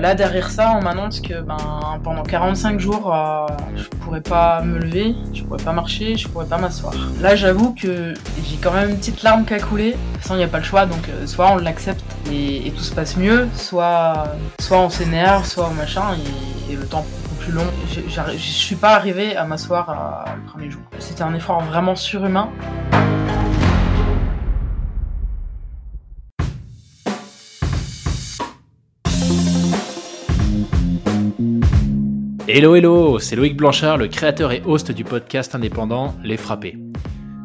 là, derrière ça, on m'annonce que ben, pendant 45 jours, euh, je pourrais pas me lever, je pourrais pas marcher, je pourrais pas m'asseoir. Là, j'avoue que j'ai quand même une petite larme qui a coulé. De toute façon, il n'y a pas le choix, donc euh, soit on l'accepte et, tout se passe mieux, soit, soit on s'énerve, soit machin, et, le temps plus long. Je, suis pas arrivée à m'asseoir le premier jour. C'était un effort vraiment surhumain. Hello hello, c'est Loïc Blanchard, le créateur et host du podcast indépendant Les Frappés.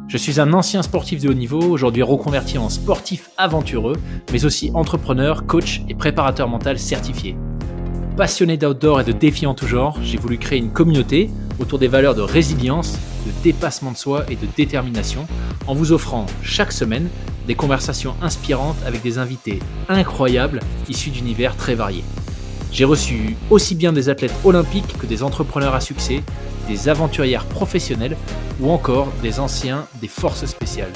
Je suis un ancien sportif de haut niveau, aujourd'hui reconverti en sportif aventureux, mais aussi entrepreneur, coach et préparateur mental certifié. Passionné d'outdoor et de défis en tout genre, j'ai voulu créer une communauté autour des valeurs de résilience, de dépassement de soi et de détermination, en vous offrant chaque semaine des conversations inspirantes avec des invités incroyables issus d'univers très variés. J'ai reçu aussi bien des athlètes olympiques que des entrepreneurs à succès, des aventurières professionnelles ou encore des anciens des forces spéciales.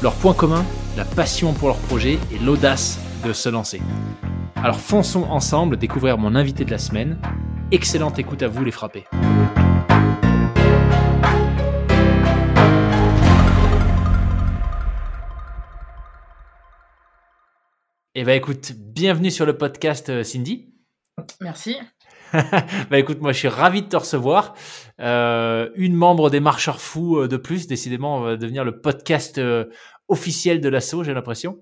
Leur point commun, la passion pour leur projet et l'audace de se lancer. Alors fonçons ensemble découvrir mon invité de la semaine. Excellente écoute à vous les frappés. Eh bien écoute, bienvenue sur le podcast euh, Cindy. Merci. bah écoute, moi je suis ravi de te recevoir. Euh, une membre des marcheurs fous euh, de plus, décidément, on va devenir le podcast euh, officiel de l'assaut, j'ai l'impression.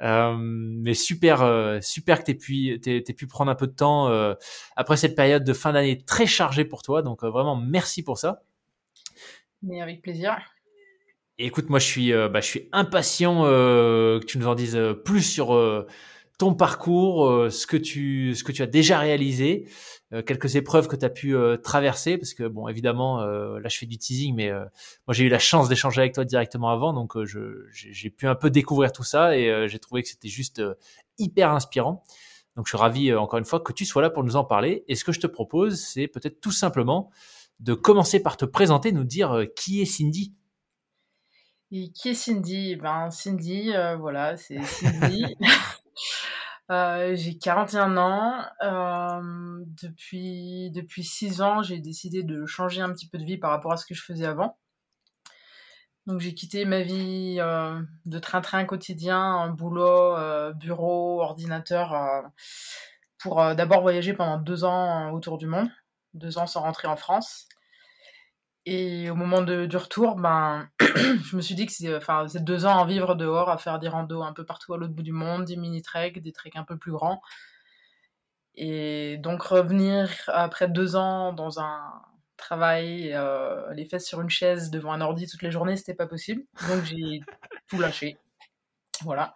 mais super, super que tu pu, aies, pu prendre un peu de temps après cette période de fin d'année très chargée pour toi. Donc vraiment, merci pour ça. Mais avec plaisir. Et écoute, moi je suis, bah, je suis impatient que tu nous en dises plus sur ton parcours, euh, ce que tu ce que tu as déjà réalisé, euh, quelques épreuves que tu as pu euh, traverser parce que bon évidemment là je fais du teasing mais moi j'ai eu la chance d'échanger avec toi directement avant donc je j'ai pu un peu découvrir tout ça et j'ai trouvé que c'était juste hyper inspirant. Donc je suis ravi encore une fois que tu sois là pour nous en parler et ce que je te propose c'est peut-être tout simplement de commencer par te présenter, nous dire qui est Cindy. Et qui est Cindy? Ben Cindy, voilà, c'est Cindy. Euh, j'ai 41 ans. Euh, depuis, depuis 6 ans, j'ai décidé de changer un petit peu de vie par rapport à ce que je faisais avant. Donc j'ai quitté ma vie euh, de train-train quotidien, boulot, bureau, ordinateur, pour d'abord voyager pendant deux ans autour du monde, deux ans sans rentrer en France. Et au moment de, du retour, ben, je me suis dit que c'est enfin, deux ans à vivre dehors, à faire des randos un peu partout à l'autre bout du monde, des mini-treks, des treks un peu plus grands. Et donc revenir après deux ans dans un travail, euh, les fesses sur une chaise devant un ordi toutes les journées, c'était pas possible. Donc j'ai tout lâché. Voilà.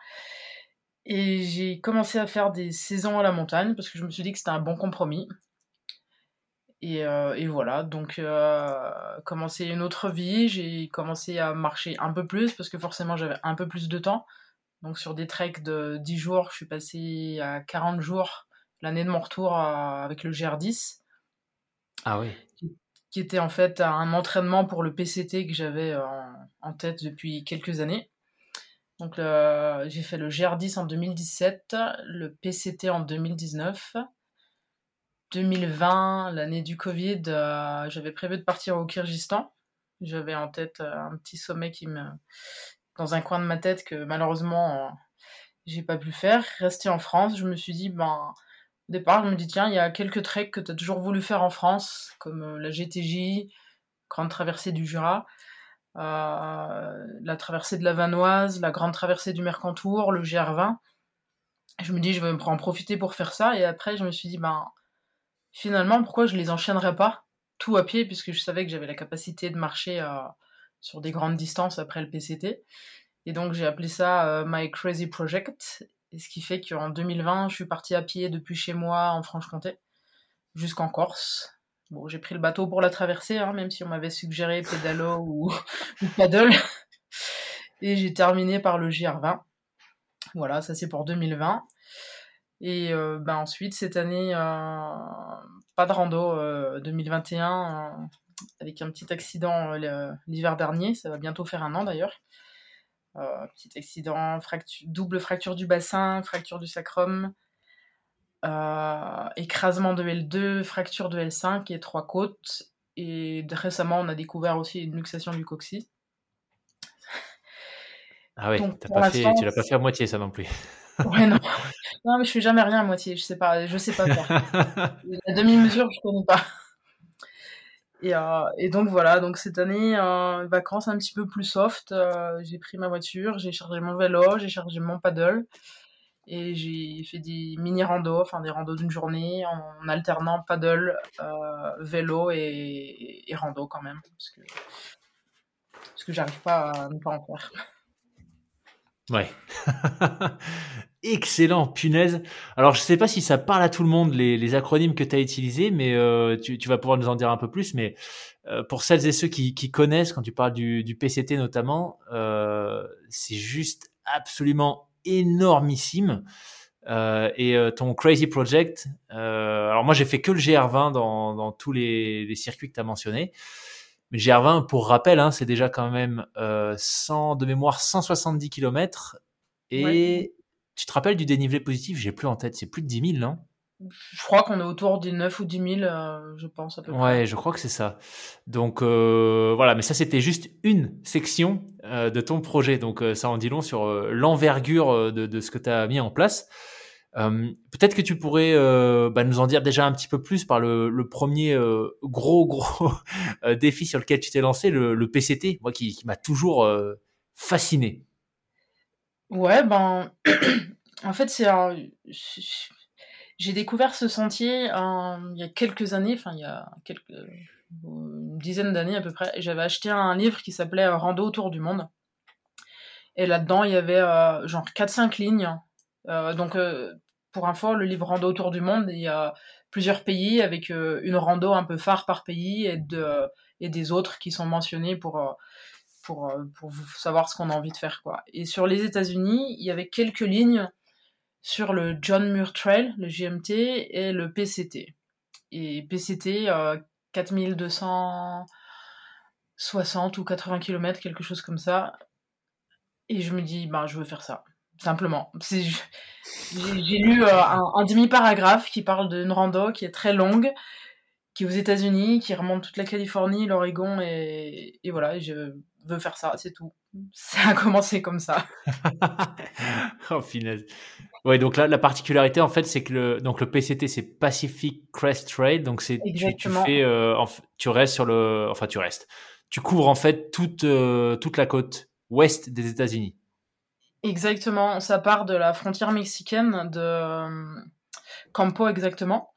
Et j'ai commencé à faire des saisons à la montagne parce que je me suis dit que c'était un bon compromis. Euh, et, voilà, donc euh, commencer une autre vie, j'ai commencé à marcher un peu plus parce que forcément j'avais un peu plus de temps. Donc sur des treks de 10 jours, je suis passé à 40 jours l'année de mon retour avec le GR10. Ah oui. Qui, était en fait un entraînement pour le PCT que j'avais en, tête depuis quelques années. Donc j'ai fait le GR10 en 2017, le PCT en 2019. 2020, l'année du Covid, euh, j'avais prévu de partir au Kyrgyzstan. J'avais en tête euh, un petit sommet qui me, dans un coin de ma tête que malheureusement euh, j'ai pas pu faire. Rester en France, je me suis dit, ben, au départ, je me dis, tiens, il y a quelques treks que tu as toujours voulu faire en France, comme la GTJ, Grande Traversée du Jura, la traversée de la Vanoise, la Grande Traversée du Mercantour, le GR20. Je me dis, je vais en profiter pour faire ça. Et après, je me suis dit, ben, finalement, pourquoi je les enchaînerais pas tout à pied, puisque je savais que j'avais la capacité de marcher euh, sur des grandes distances après le PCT. Et donc j'ai appelé ça euh, My Crazy Project, et ce qui fait qu'en 2020, je suis partie à pied depuis chez moi en Franche-Comté jusqu'en Corse. Bon, j'ai pris le bateau pour la traverser, hein, même si on m'avait suggéré pédalo ou, ou paddle. Et j'ai terminé par le GR20. Voilà, ça c'est pour 2020. Et euh, ben ensuite, cette année, euh, pas de rando 2021, euh, avec un petit accident l'hiver dernier, ça va bientôt faire un an d'ailleurs. petit accident, double fracture du bassin, fracture du sacrum. écrasement de L2, fracture de L5 et trois côtes. Et récemment, on a découvert aussi une luxation du coccyx. Ah oui, tu pas fait, tu l'as pas fait à moitié ça non plus. ouais, non. non, mais je fais jamais rien à moitié, je sais pas, je sais pas faire. La demi-mesure, je connais pas. Et, euh, et, donc voilà, donc cette année, euh, vacances un petit peu plus soft, euh, j'ai pris ma voiture, j'ai chargé mon vélo, j'ai chargé mon paddle et j'ai fait des mini randos, enfin des randos d'une journée en, alternant paddle, euh, vélo et, et, rando quand même, parce que, parce que j'arrive pas à ne pas en faire. Ouais. Excellent, punaise. Alors, je sais pas si ça parle à tout le monde, les, acronymes que tu as utilisés, mais euh, tu, tu, vas pouvoir nous en dire un peu plus. Mais euh, pour celles et ceux qui, qui, connaissent, quand tu parles du, du PCT notamment, euh, c'est juste absolument énormissime. Euh, et euh, ton Crazy Project, alors moi j'ai fait que le GR20 dans, dans tous les, les circuits que tu as mentionnés. Mais GR20, pour rappel, hein, c'est déjà quand même euh, 100, de mémoire 170 km. Et tu te rappelles du dénivelé positif? J'ai plus en tête, c'est plus de 10 000, non? Je crois qu'on est autour des 9 ou 10 000, euh, je pense à peu près. Ouais, je crois que c'est ça. Donc euh, voilà, mais ça c'était juste une section euh, de ton projet. Donc ça en dit long sur l'envergure de, de, ce que tu as mis en place. Euh, peut-être que tu pourrais euh, bah, nous en dire déjà un petit peu plus par le, premier euh, gros gros défi sur lequel tu t'es lancé, le, PCT, moi qui, m'a toujours fasciné. Ouais, ben en fait c'est j'ai découvert ce sentier il y a quelques années, enfin il y a une dizaine d'années à peu près. J'avais acheté un livre qui s'appelait Rando autour du monde. Et là-dedans, il y avait genre 4-5 lignes. Euh, donc, pour info, le livre Rando autour du monde, il y a plusieurs pays avec euh, une rando un peu phare par pays et, de, et des autres qui sont mentionnés pour, euh, pour, euh, pour savoir ce qu'on a envie de faire. Quoi. Et sur les États-Unis, il y avait quelques lignes sur le John Muir Trail, le GMT, et le PCT. Et PCT, euh, 4260 ou 80 km, quelque chose comme ça. Et je me dis, ben, je veux faire ça simplement. J'ai lu euh, un, demi-paragraphe qui parle d'une rando qui est très longue, qui est aux États-Unis, qui remonte toute la Californie, l'Oregon, et, et, voilà, je veux faire ça, c'est tout. Ça a commencé comme ça. oh, finesse. Ouais, donc là, la particularité, en fait, c'est que le, donc le PCT, c'est Pacific Crest Trail, donc c'est, tu, tu, fais, euh, tu restes sur le, enfin, tu restes. Tu couvres, en fait, toute, euh, toute la côte ouest des États-Unis. Exactement, ça part de la frontière mexicaine de euh, Campo exactement.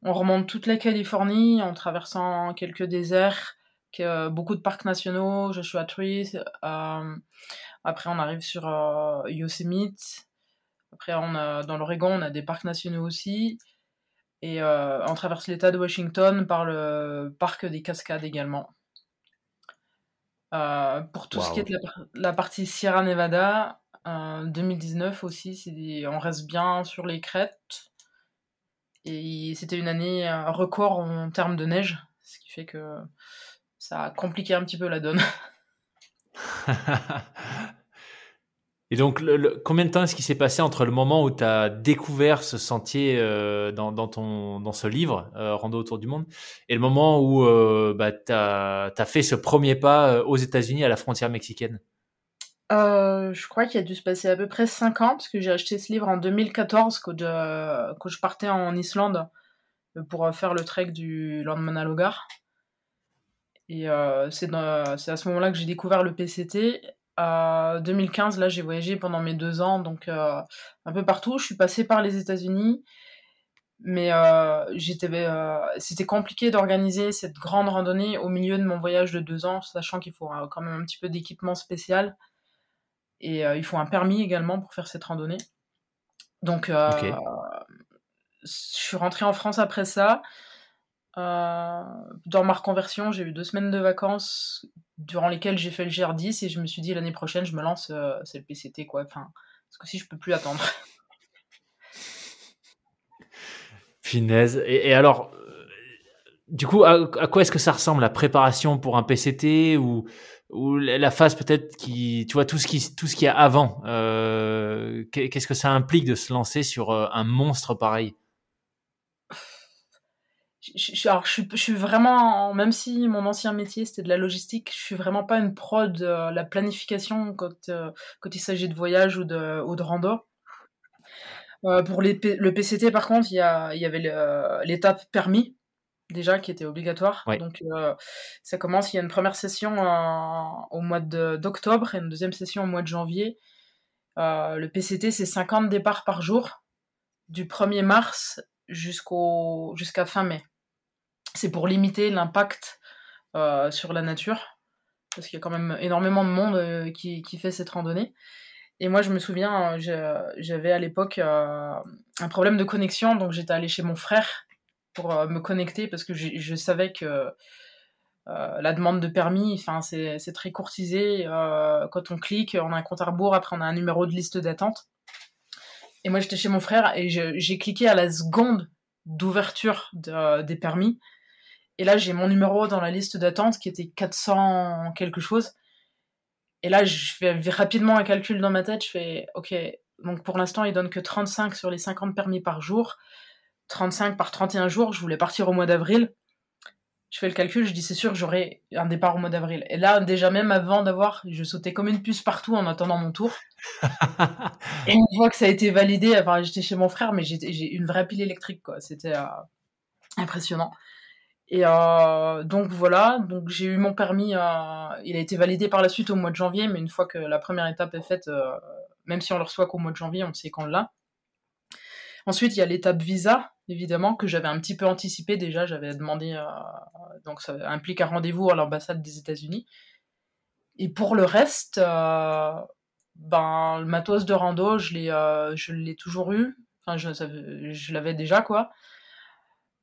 On remonte toute la Californie en traversant quelques déserts, beaucoup de parcs nationaux, Joshua Tree. Euh, après, on arrive sur euh, Yosemite. Après, on a, dans l'Oregon, on a des parcs nationaux aussi. Et on traverse l'État de Washington par le parc des Cascades également. pour tout ce qui est de la partie Sierra Nevada, 2019 aussi, on reste bien sur les crêtes. Et c'était une année record en termes de neige, ce qui fait que ça a compliqué un petit peu la donne. Et donc, combien de temps est-ce qui s'est passé entre le moment où tu as découvert ce sentier euh, dans, ton, dans ce livre, euh, autour du monde, et le moment où euh, bah, tu as, fait ce premier pas aux États-Unis à la frontière mexicaine? Euh, je crois qu'il a dû se passer à peu près 5 ans, parce que j'ai acheté ce livre en 2014, quand je, quand je partais en Islande euh, pour faire le trek du Landmannalaugar. Et euh, c'est à ce moment-là que j'ai découvert le PCT. En 2015, là, j'ai voyagé pendant mes deux ans, donc euh, un peu partout. Je suis passée par les États-Unis, mais euh, euh, c'était compliqué d'organiser cette grande randonnée au milieu de mon voyage de deux ans, sachant qu'il faut quand même un petit peu d'équipement spécial. Et euh, il faut un permis également pour faire cette randonnée. Donc, euh, je suis rentrée en France après ça. Euh, dans ma reconversion, j'ai eu deux semaines de vacances durant lesquelles j'ai fait le GR10 et je me suis dit l'année prochaine, je me lance, c'est le PCT quoi. Enfin, parce que si je peux plus attendre. Finesse. Et, alors, du coup, à, à quoi est-ce que ça ressemble la préparation pour un PCT ou ou la phase peut-être qui, tu vois, tout ce qui, tout ce qu'il y a avant. Euh, Qu'est-ce que ça implique de se lancer sur euh, un monstre pareil? Alors, je, suis, je suis vraiment, même si mon ancien métier c'était de la logistique, je suis vraiment pas une pro de la planification quand, quand il s'agit de voyage ou de, ou de rando. pour le PCT, par contre, il y avait l'étape permis, déjà, qui était obligatoire. Donc, ça commence, il y a une première session au mois d'octobre et une deuxième session au mois de janvier. le PCT, c'est 50 départs par jour, du 1er mars jusqu'au jusqu'à fin mai. C'est pour limiter l'impact euh, sur la nature, parce qu'il y a quand même énormément de monde euh, qui, qui, fait cette randonnée. Et moi, je me souviens, j'avais à l'époque euh, un problème de connexion, donc j'étais allée chez mon frère pour me connecter, parce que je savais que la demande de permis, enfin, c'est très courtisé. quand on clique, on a un compte à rebours, après on a un numéro de liste d'attente. Et moi, j'étais chez mon frère et j'ai cliqué à la seconde d'ouverture des permis. Et là, j'ai mon numéro dans la liste d'attente qui était 400 quelque chose. Et là, je fais rapidement un calcul dans ma tête. Je fais, OK, donc pour l'instant, il donne que 35 sur les 50 permis par jour. 35 par 31 jours. Je voulais partir au mois d'avril je fais le calcul, je dis c'est sûr que j'aurai un départ au mois d'avril. Et là, déjà même avant d'avoir, je sautais comme une puce partout en attendant mon tour. et une fois que ça a été validé, enfin, j'étais chez mon frère, mais j'ai une vraie pile électrique, quoi. C'était euh, impressionnant. Et euh, donc voilà, donc j'ai eu mon permis, euh, il a été validé par la suite au mois de janvier, mais une fois que la première étape est faite, même si on le reçoit qu'au mois de janvier, on sait quand l'a. Ensuite, il y a l'étape visa, évidemment, que j'avais un petit peu anticipé déjà. J'avais demandé, euh, donc ça implique un rendez-vous à l'ambassade des États-Unis. Et pour le reste, euh, ben, le matos de rando, je l'ai, euh, je l'ai toujours eu. Enfin, je, je l'avais déjà, quoi.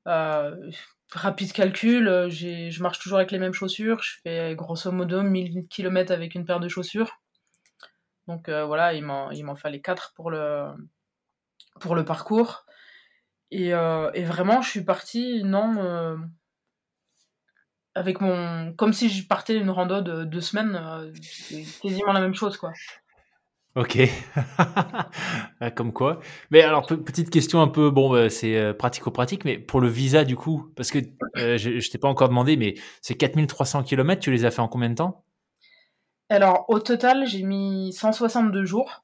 rapide calcul, je marche toujours avec les mêmes chaussures. Je fais grosso modo 1000 km avec une paire de chaussures. Donc voilà, il m'en, il m'en fallait 4 pour le, pour le parcours. Et, euh, et vraiment, je suis partie, non, euh, avec mon. Comme si je partais une rando de deux semaines, euh, quasiment la même chose, quoi. Ok, comme quoi. Mais alors, petite question un peu, bon, bah, c'est pratico-pratique, mais pour le visa, du coup, parce que je, je t'ai pas encore demandé, mais c'est 4300 km, tu les as fait en combien de temps? Alors, au total, j'ai mis 162 jours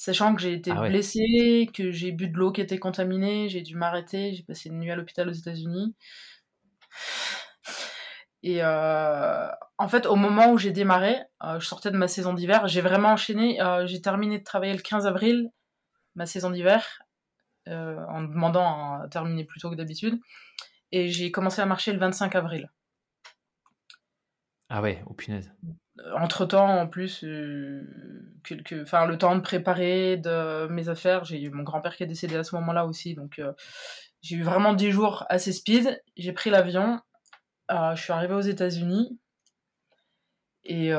sachant que j'ai été ah blessée, que j'ai bu de l'eau qui était contaminée, j'ai dû m'arrêter, j'ai passé une nuit à l'hôpital aux États-Unis. Et euh, en fait, au moment où j'ai démarré, euh, je sortais de ma saison d'hiver, j'ai vraiment enchaîné. Euh, j'ai terminé de travailler le 15 avril, ma saison d'hiver, en demandant à terminer plus tôt que d'habitude. Et j'ai commencé à marcher le 25 avril. Ah ouais, au punaise entre temps, en plus, euh, enfin, le temps de préparer de mes affaires, j'ai eu mon grand-père qui est décédé à ce moment-là aussi, donc euh, j'ai eu vraiment 10 jours assez speed. J'ai pris l'avion, euh, je suis arrivée aux États-Unis. Et,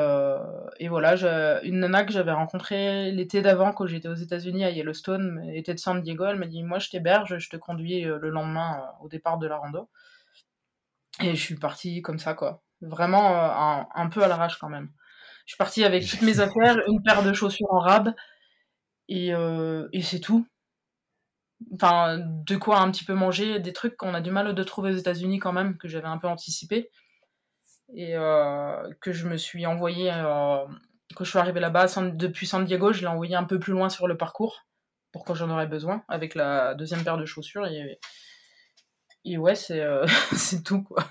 voilà, une nana que j'avais rencontrée l'été d'avant quand j'étais aux États-Unis à Yellowstone, était de San Diego. Elle m'a dit Moi, je t'héberge, je te conduis le lendemain au départ de la rando. Et je suis partie comme ça, quoi. Vraiment euh, un, peu à l'arrache quand même. Je suis partie avec toutes mes affaires, une paire de chaussures en rab, et, euh, et c'est tout. Enfin, de quoi un petit peu manger, des trucs qu'on a du mal de trouver aux États-Unis quand même, que j'avais un peu anticipé, et euh, que je me suis envoyé, quand je suis arrivée là-bas, depuis San Diego, je l'ai envoyé un peu plus loin sur le parcours, pour quand j'en aurais besoin, avec la deuxième paire de chaussures, et, et ouais, c'est c'est tout, quoi.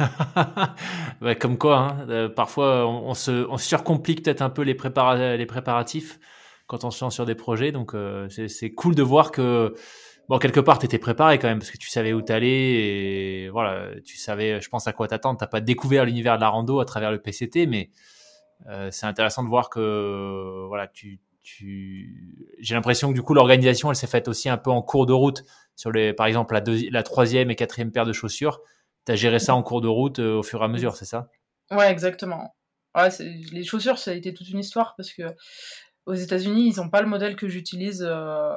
comme quoi, hein, euh, parfois on, se, on surcomplique peut-être un peu les, préparatifs quand on se lance sur des projets. Donc euh, c'est cool de voir que, bon, quelque part, tu étais préparé quand même parce que tu savais où t'allais et voilà, tu savais, je pense, à quoi t'attendre. T'as pas découvert l'univers de la rando à travers le PCT, mais euh, c'est intéressant de voir que, voilà, tu, tu... j'ai l'impression que du coup l'organisation elle s'est faite aussi un peu en cours de route sur les, par exemple, la, la troisième et quatrième paire de chaussures tu as géré ça en cours de route euh, au fur et à mesure, c'est ça? Ouais, exactement. Ouais, les chaussures, ça a été toute une histoire parce que aux États-Unis, ils n'ont pas le modèle que j'utilise euh,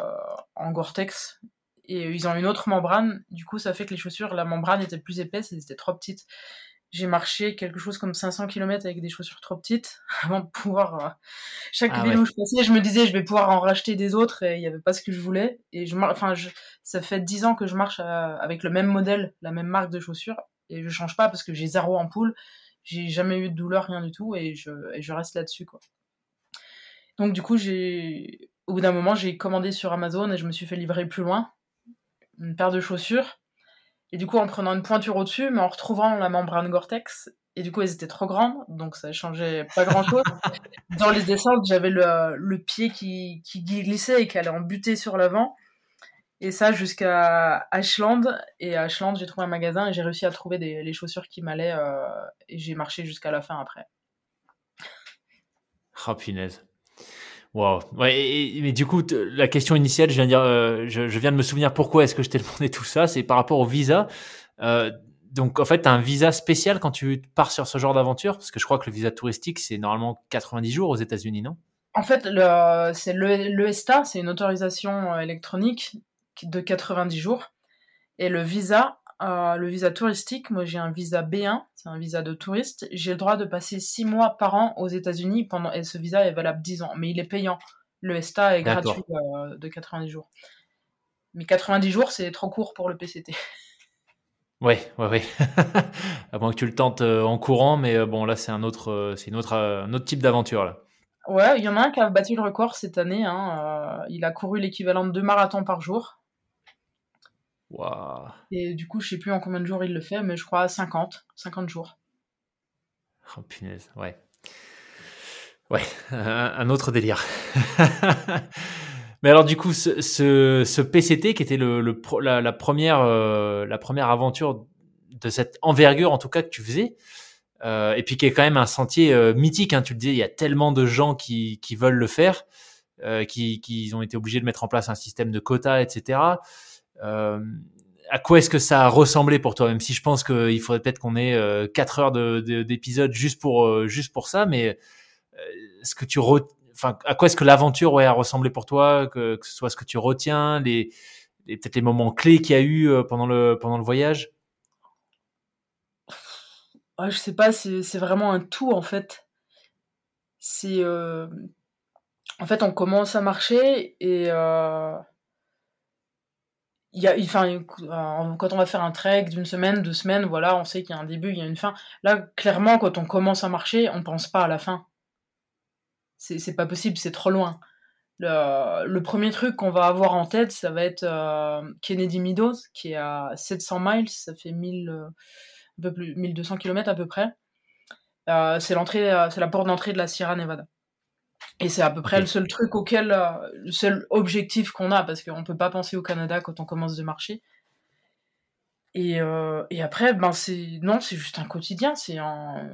en Gore-Tex et ils ont une autre membrane. Du coup, ça fait que les chaussures, la membrane était plus épaisse et c'était trop petite. J'ai marché quelque chose comme 500 km avec des chaussures trop petites avant de pouvoir. Euh, chaque ah ville où je passais, je me disais, je vais pouvoir en racheter des autres et il n'y avait pas ce que je voulais. Et je, enfin, je, ça fait 10 ans que je marche euh, avec le même modèle, la même marque de chaussures et je change pas parce que j'ai zéro ampoule. J'ai jamais eu de douleur, rien du tout et je, et je reste là-dessus, quoi. Donc, du coup, j'ai, au bout d'un moment, j'ai commandé sur Amazon et je me suis fait livrer plus loin une paire de chaussures et du coup, en prenant une pointure au-dessus, mais en retrouvant la membrane Gore-Tex, et du coup, elles étaient trop grandes, donc ça changeait pas grand-chose. Dans les descentes, j'avais le, le, pied qui, qui, glissait et qui allait en buter sur l'avant. Et ça jusqu'à Ashland. Et à Ashland, j'ai trouvé un magasin et j'ai réussi à trouver des, les chaussures qui m'allaient. Euh, et j'ai marché jusqu'à la fin après. Oh, Wow. Ouais, mais du coup, la question initiale, je viens, de dire, euh, je, viens de me souvenir pourquoi est-ce que je t'ai demandé tout ça. C'est par rapport au visa. Euh, donc, en fait, tu as un visa spécial quand tu pars sur ce genre d'aventure? Parce que je crois que le visa touristique, c'est normalement 90 jours aux États-Unis, non? En fait, c'est l'ESTA, c'est une autorisation euh, électronique de 90 jours. Et le visa, euh, le visa touristique, moi j'ai un visa B1, c'est un visa de touriste. J'ai le droit de passer 6 mois par an aux États-Unis pendant et ce visa est valable 10 ans, mais il est payant. Le ESTA est gratuit euh, de 90 jours. Mais 90 jours, c'est trop court pour le PCT. Ouais, ouais, ouais. à moins que tu le tentes euh, en courant, mais bon, là, c'est un autre, c'est une autre, un autre type d'aventure, là. Ouais, il y en a un qui a battu le record cette année. Hein, il a couru l'équivalent de deux marathons par jour. Et du coup, je sais plus en combien de jours il le fait, mais je crois 50, 50 jours. Oh punaise, ouais. Ouais, un, autre délire. mais alors du coup, ce, ce, PCT qui était le, la, première, euh, la première aventure de cette envergure en tout cas que tu faisais, euh, et puis qui est quand même un sentier euh, mythique, hein, tu le disais, il y a tellement de gens qui, qui veulent le faire, qui, qui ont été obligés de mettre en place un système de quotas, etc. Euh, à quoi est-ce que ça a ressemblé pour toi Même si je pense qu'il faudrait peut-être qu'on ait euh, 4 heures d'épisode de, juste pour euh, juste pour ça, mais ce que tu enfin à quoi est-ce que l'aventure a ressemblé pour toi que, ce soit ce que tu retiens, les, peut-être les moments clés qu'il y a eu pendant le pendant le voyage? Ouais, je sais pas, c'est vraiment un tout en fait. C'est en fait on commence à marcher et il y a, enfin, euh, quand on va faire un trek d'une semaine, deux semaines, voilà, on sait qu'il y a un début, il y a une fin. Là, clairement, quand on commence à marcher, on pense pas à la fin. C'est pas possible, c'est trop loin. Le, premier truc qu'on va avoir en tête, ça va être euh, Kennedy Meadows, qui est à 700 miles, ça fait 1000, euh, un peu plus, 1200 km à peu près. c'est l'entrée, c'est la porte d'entrée de la Sierra Nevada. Et c'est à peu près le seul truc auquel, euh, le seul objectif qu'on a, parce qu'on peut pas penser au Canada quand on commence de marcher. Et, euh, et après, ben c'est non, c'est juste un quotidien, c'est un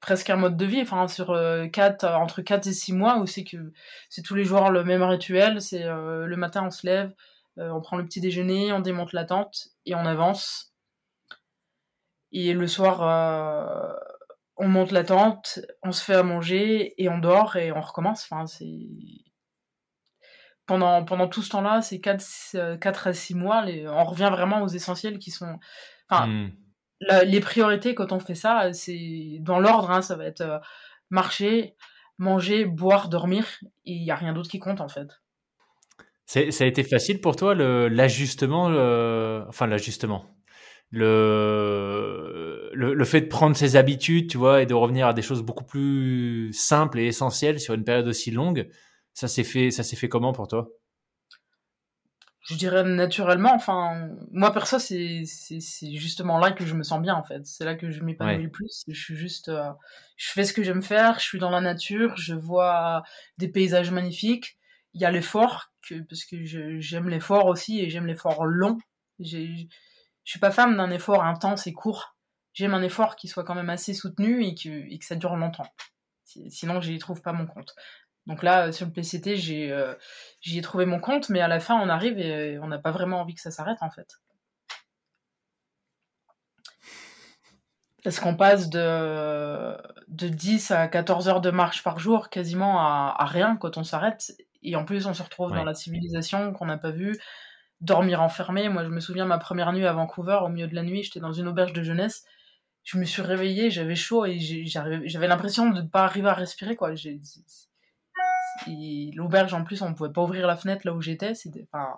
presque un mode de vie. Enfin, sur euh, quatre, entre 4 et 6 mois, où c'est que c'est tous les jours le même rituel. C'est le matin, on se lève, on prend le petit déjeuner, on démonte la tente et on avance. Et le soir on monte la tente, on se fait à manger et on dort et on recommence. Enfin, c'est pendant, pendant tout ce temps-là, c'est 4, 4 à 6 mois, on revient vraiment aux essentiels qui sont. Enfin, hmm. les priorités quand on fait ça, c'est dans l'ordre, hein, ça va être euh, marcher, manger, boire, dormir, et il n'y a rien d'autre qui compte en fait. Ça a été facile pour toi l'ajustement, enfin l'ajustement, le, le, fait de prendre ses habitudes, tu vois, et de revenir à des choses beaucoup plus simples et essentielles sur une période aussi longue, ça s'est fait, ça s'est fait comment pour toi? Je dirais naturellement. Enfin, moi perso, c'est c'est justement là que je me sens bien en fait. C'est là que je m'épanouis le plus. Je suis juste, euh, je fais ce que j'aime faire. Je suis dans la nature. Je vois des paysages magnifiques. Il y a l'effort que parce que j'aime l'effort aussi et j'aime l'effort long. J'ai je suis pas fan d'un effort intense et court. J'aime un effort qui soit quand même assez soutenu et que, que ça dure longtemps. Sinon, j'y trouve pas mon compte. Donc là, sur le PCT, j'ai, euh, j'y ai trouvé mon compte, mais à la fin, on arrive et on n'a pas vraiment envie que ça s'arrête, en fait. Parce qu'on passe de, de 10 à 14 heures de marche par jour, quasiment à, rien quand on s'arrête. Et en plus, on se retrouve dans la civilisation qu'on n'a pas vue, dormir enfermé. Moi, je me souviens ma première nuit à Vancouver, au milieu de la nuit, j'étais dans une auberge de jeunesse. Je me suis réveillée, j'avais chaud et j'avais l'impression de ne pas arriver à respirer, quoi. L'auberge, en plus, on ne pouvait pas ouvrir la fenêtre là où j'étais. Enfin,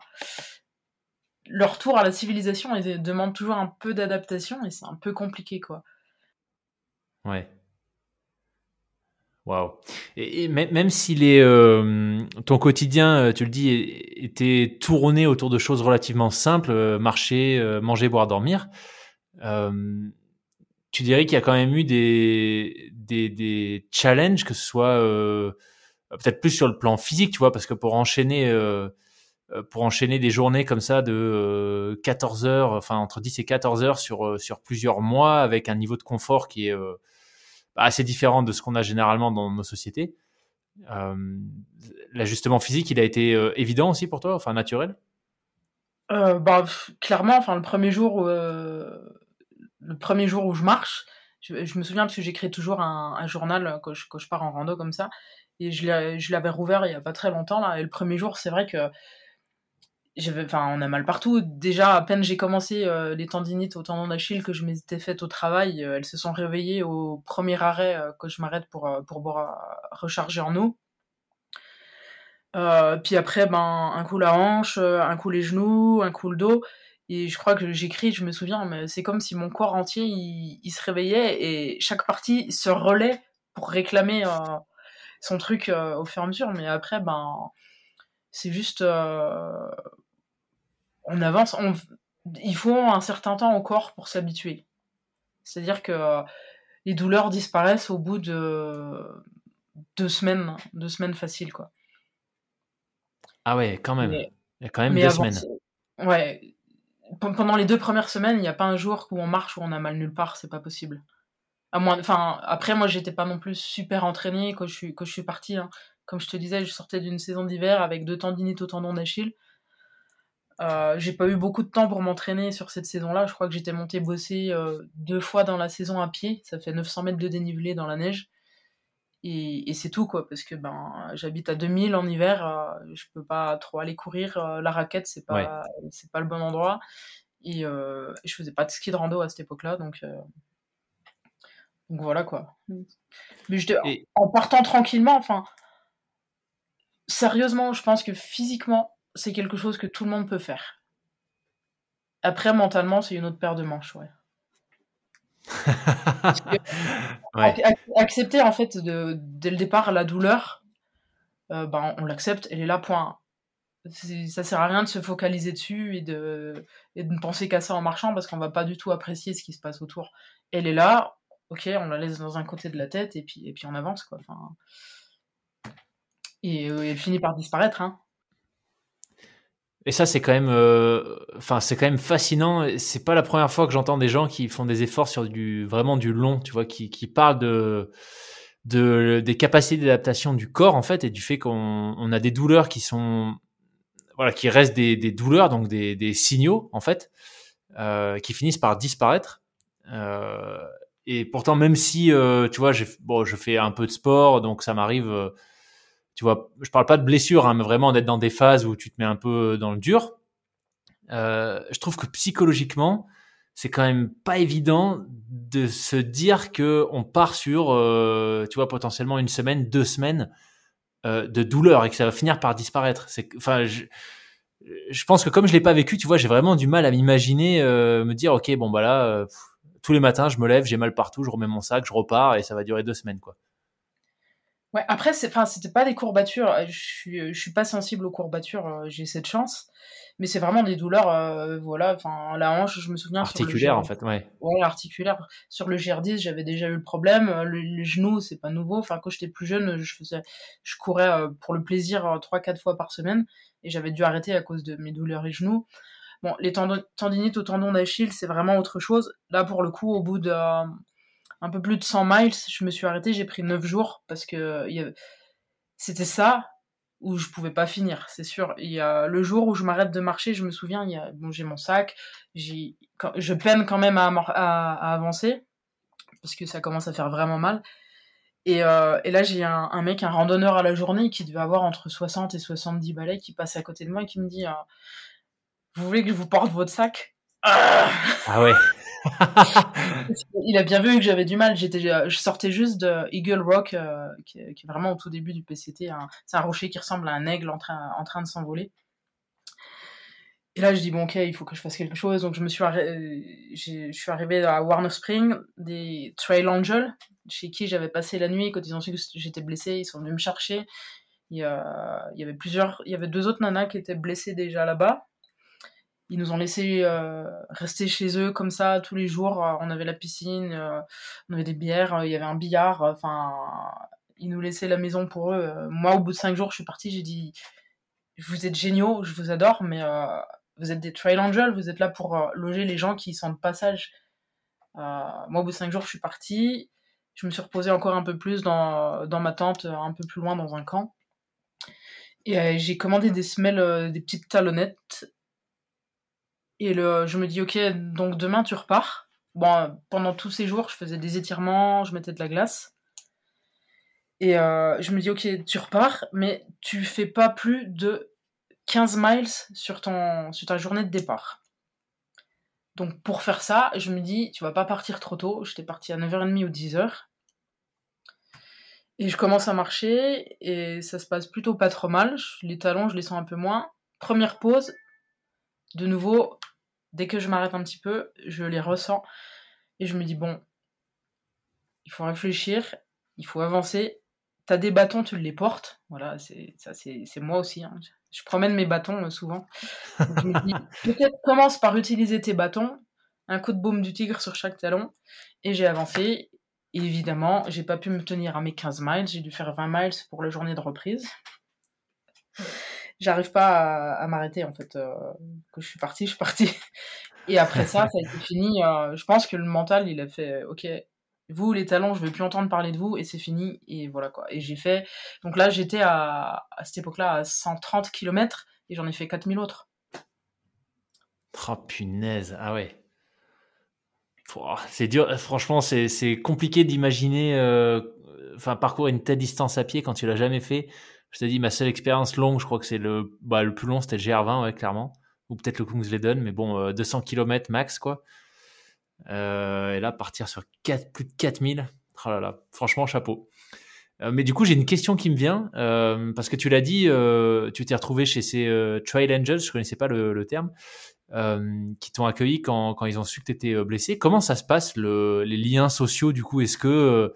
le retour à la civilisation il demande toujours un peu d'adaptation et c'est un peu compliqué, quoi. Ouais. Waouh. Et, même si les, euh, ton quotidien, euh, tu le dis, était tourné autour de choses relativement simples, euh, marcher, manger, boire, dormir, tu dirais qu'il y a quand même eu des, des, des challenges, que ce soit peut-être plus sur le plan physique, tu vois, parce que pour enchaîner, pour enchaîner des journées comme ça de 14 heures, enfin entre 10 et 14 heures sur, sur plusieurs mois avec un niveau de confort qui est assez différent de ce qu'on a généralement dans nos sociétés. Euh, l'ajustement physique, il a été euh, évident aussi pour toi, enfin naturel? Euh, bah, Clairement, enfin, le, premier jour, le premier jour où je marche, je, me souviens parce que j'écris toujours un, journal quand je, quand je, pars en rando comme ça, et je l'avais rouvert il n'y a pas très longtemps, là, et le premier jour, c'est vrai que enfin, on a mal partout. Déjà, à peine j'ai commencé euh, les tendinites au tendon d'Achille que je m'étais faites au travail, euh, elles se sont réveillées au premier arrêt euh, que je m'arrête pour, pour boire, recharger en eau. puis après, ben, un coup la hanche, un coup les genoux, un coup le dos. Et je crois que j'écris, je me souviens, mais c'est comme si mon corps entier, il, se réveillait et chaque partie se relaie pour réclamer son truc au fur et à mesure. Mais après, ben, c'est juste on avance, il faut un certain temps au corps pour s'habituer. C'est-à-dire que euh, les douleurs disparaissent au bout de deux semaines, deux semaines faciles, quoi. Ah ouais, quand même. il y a quand même deux semaines. Ouais. Pendant les deux premières semaines, il n'y a pas un jour où on marche où on a mal nulle part, c'est pas possible. Enfin, après, moi, j'étais pas non plus super entraînée quand je suis, quand partie. Hein. Comme je te disais, je sortais d'une saison d'hiver avec deux tendinites au tendon d'Achille. Euh, j'ai pas eu beaucoup de temps pour m'entraîner sur cette saison-là. Je crois que j'étais monté bosser euh, deux fois dans la saison à pied. Ça fait 900 mètres de dénivelé dans la neige. Et, c'est tout, quoi, parce que ben, j'habite à 2000 en hiver. Euh, je peux pas trop aller courir. la raquette, c'est pas, c'est pas le bon endroit. Et, je faisais pas de ski de rando à cette époque-là. Donc, donc voilà, quoi. Mais en partant tranquillement, enfin, sérieusement, je pense que physiquement, c'est quelque chose que tout le monde peut faire. Après, mentalement, c'est une autre paire de manches, ouais. Accepter, en fait, de, dès le départ, la douleur, euh, ben, on l'accepte, elle est là, point. Ça sert à rien de se focaliser dessus et de, et de ne penser qu'à ça en marchant parce qu'on va pas du tout apprécier ce qui se passe autour. Elle est là, ok, on la laisse dans un côté de la tête et puis, et puis on avance, quoi. Enfin, et euh, elle finit par disparaître, hein. Et ça, c'est quand même, euh, enfin, c'est quand même fascinant. C'est pas la première fois que j'entends des gens qui font des efforts sur du vraiment du long, tu vois, qui, qui parlent de, de des capacités d'adaptation du corps en fait et du fait qu'on on a des douleurs qui sont, voilà, qui restent des, des douleurs, donc des, des signaux en fait, euh, qui finissent par disparaître. Euh, et pourtant, même si, euh, tu vois, bon, je fais un peu de sport, donc ça m'arrive euh, tu vois, je parle pas de blessure, hein, mais vraiment d'être dans des phases où tu te mets un peu dans le dur. Euh, je trouve que psychologiquement, c'est quand même pas évident de se dire que on part sur, euh, tu vois, potentiellement une semaine, deux semaines euh, de douleur et que ça va finir par disparaître. Enfin, je, je, pense que comme je l'ai pas vécu, tu vois, j'ai vraiment du mal à m'imaginer me dire, ok, bon bah là, tous les matins, je me lève, j'ai mal partout, je remets mon sac, je repars et ça va durer deux semaines, quoi. Ouais, après, c'est, enfin, c'était pas des courbatures. Euh, je suis, euh, je suis pas sensible aux courbatures. Euh, j'ai cette chance, mais c'est vraiment des douleurs. voilà, enfin, la hanche, je me souviens. Articulaire, en fait, ouais. Ouais, articulaire. Sur le GR10, j'avais déjà eu le problème. Le, les genoux, c'est pas nouveau. Enfin, quand j'étais plus jeune, je faisais, je courais pour le plaisir trois, quatre fois par semaine, et j'avais dû arrêter à cause de mes douleurs et genoux. Bon, les tendinites au tendon d'Achille, c'est vraiment autre chose. Là, pour le coup, au bout de un peu plus de 100 miles, je me suis arrêtée, j'ai pris 9 jours parce que c'était ça où je pouvais pas finir, c'est sûr. Il y a le jour où je m'arrête de marcher, je me souviens, il y a, bon, j'ai mon sac, j'ai, je peine quand même à, à, avancer parce que ça commence à faire vraiment mal. Et, euh, et là, j'ai un, mec, un randonneur à la journée qui devait avoir entre 60 et 70 balais qui passe à côté de moi et qui me dit euh, Vous voulez que je vous porte votre sac? Ah ouais il a bien vu que j'avais du mal. J'étais, je sortais juste de Eagle Rock, qui, est, vraiment au tout début du PCT. C'est un rocher qui ressemble à un aigle en train, de s'envoler. Et là, je dis, bon, ok, il faut que je fasse quelque chose. Donc, je me suis, je suis arrivé à Warner Spring, des Trail Angels, chez qui j'avais passé la nuit. Quand ils ont su que j'étais blessé, ils sont venus me chercher. Il y avait plusieurs, il y avait deux autres nanas qui étaient blessées déjà là-bas. Ils nous ont laissé euh, rester chez eux comme ça tous les jours. On avait la piscine, euh, on avait des bières, il y avait un billard. Enfin, ils nous laissaient la maison pour eux. Moi, au bout de cinq jours, je suis partie. J'ai dit, vous êtes géniaux, je vous adore, mais euh, vous êtes des trail angels, vous êtes là pour euh, loger les gens qui sont de passage. Euh, moi, au bout de cinq jours, je suis partie. Je me suis reposée encore un peu plus dans ma tente, un peu plus loin dans un camp. Et j'ai commandé des semelles, des petites talonnettes. Et le, je me dis, ok, donc demain tu repars. Bon, pendant tous ces jours, je faisais des étirements, je mettais de la glace. Et je me dis, ok, tu repars, mais tu fais pas plus de 15 miles sur, ton, sur ta journée de départ. Donc pour faire ça, je me dis, tu vas pas partir trop tôt. J'étais parti à 9h30 ou 10h. Et je commence à marcher et ça se passe plutôt pas trop mal. Les talons, je les sens un peu moins. Première pause, de nouveau, dès que je m'arrête un petit peu, je les ressens et je me dis, bon, il faut réfléchir, il faut avancer. T'as des bâtons, tu les portes. Voilà, c'est ça, c'est moi aussi. Hein je promène mes bâtons euh, souvent. je me dis, peut-être commence par utiliser tes bâtons, un coup de baume du tigre sur chaque talon, et j'ai avancé. Et évidemment, j'ai pas pu me tenir à mes 15 miles, j'ai dû faire 20 miles pour la journée de reprise. J'arrive pas à, m'arrêter en fait. Euh, je suis partie, je suis partie. Et après ça, ça a été fini. Euh, je pense que le mental, il a fait, ok, vous, les talents, je veux plus entendre parler de vous et c'est fini. Et voilà quoi. Et j'ai fait. Donc là, j'étais à, cette époque-là à 130 km et j'en ai fait 4000 autres. Oh punaise, ah ouais. C'est dur, franchement, c'est compliqué d'imaginer euh, enfin, parcourir une telle distance à pied quand tu l'as jamais fait. Je te dis, ma seule expérience longue, je crois que c'est le, bah, le plus long, c'était le GR20, ouais, clairement. Ou peut-être le Kungsleden, mais bon, 200 euh, km max, quoi. Euh, et là, partir sur 4, plus de 4000, oh là là, franchement, chapeau. Euh, mais du coup, j'ai une question qui me vient, parce que tu l'as dit, tu t'es retrouvé chez ces Trail Angels, je ne connaissais pas le, terme, qui t'ont accueilli quand, ils ont su que tu étais blessé. Comment ça se passe, le, les liens sociaux, du coup? Est-ce que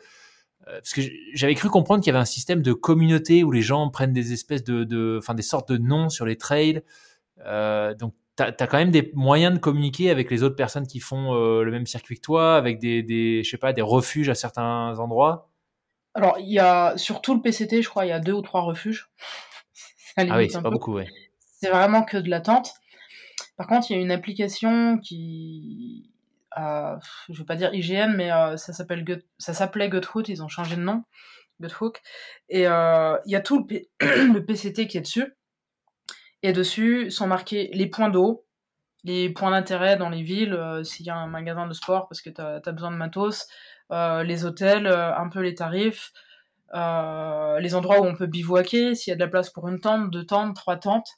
parce que j'avais cru comprendre qu'il y avait un système de communauté où les gens prennent des espèces de, de enfin des sortes de noms sur les trails. Euh, donc tu as, quand même des moyens de communiquer avec les autres personnes qui font euh, le même circuit que toi, avec des, des, je sais pas, des refuges à certains endroits Alors, il y a, sur tout le PCT, je crois, il y a deux ou trois refuges. ah oui, c'est pas beaucoup, ouais. C'est vraiment que de l'attente. Par contre, il y a une application qui, euh, je veux pas dire IGN, mais euh, ça s'appelle ça s'appelait Guthook, ils ont changé de nom, Guthook. Et euh, il y a tout le, le PCT qui est dessus. Et dessus sont marqués les points d'eau, les points d'intérêt dans les villes, euh, s'il y a un magasin de sport parce que tu as, besoin de matos, les hôtels, un peu les tarifs, les endroits où on peut bivouaquer, s'il y a de la place pour une tente, deux tentes, trois tentes.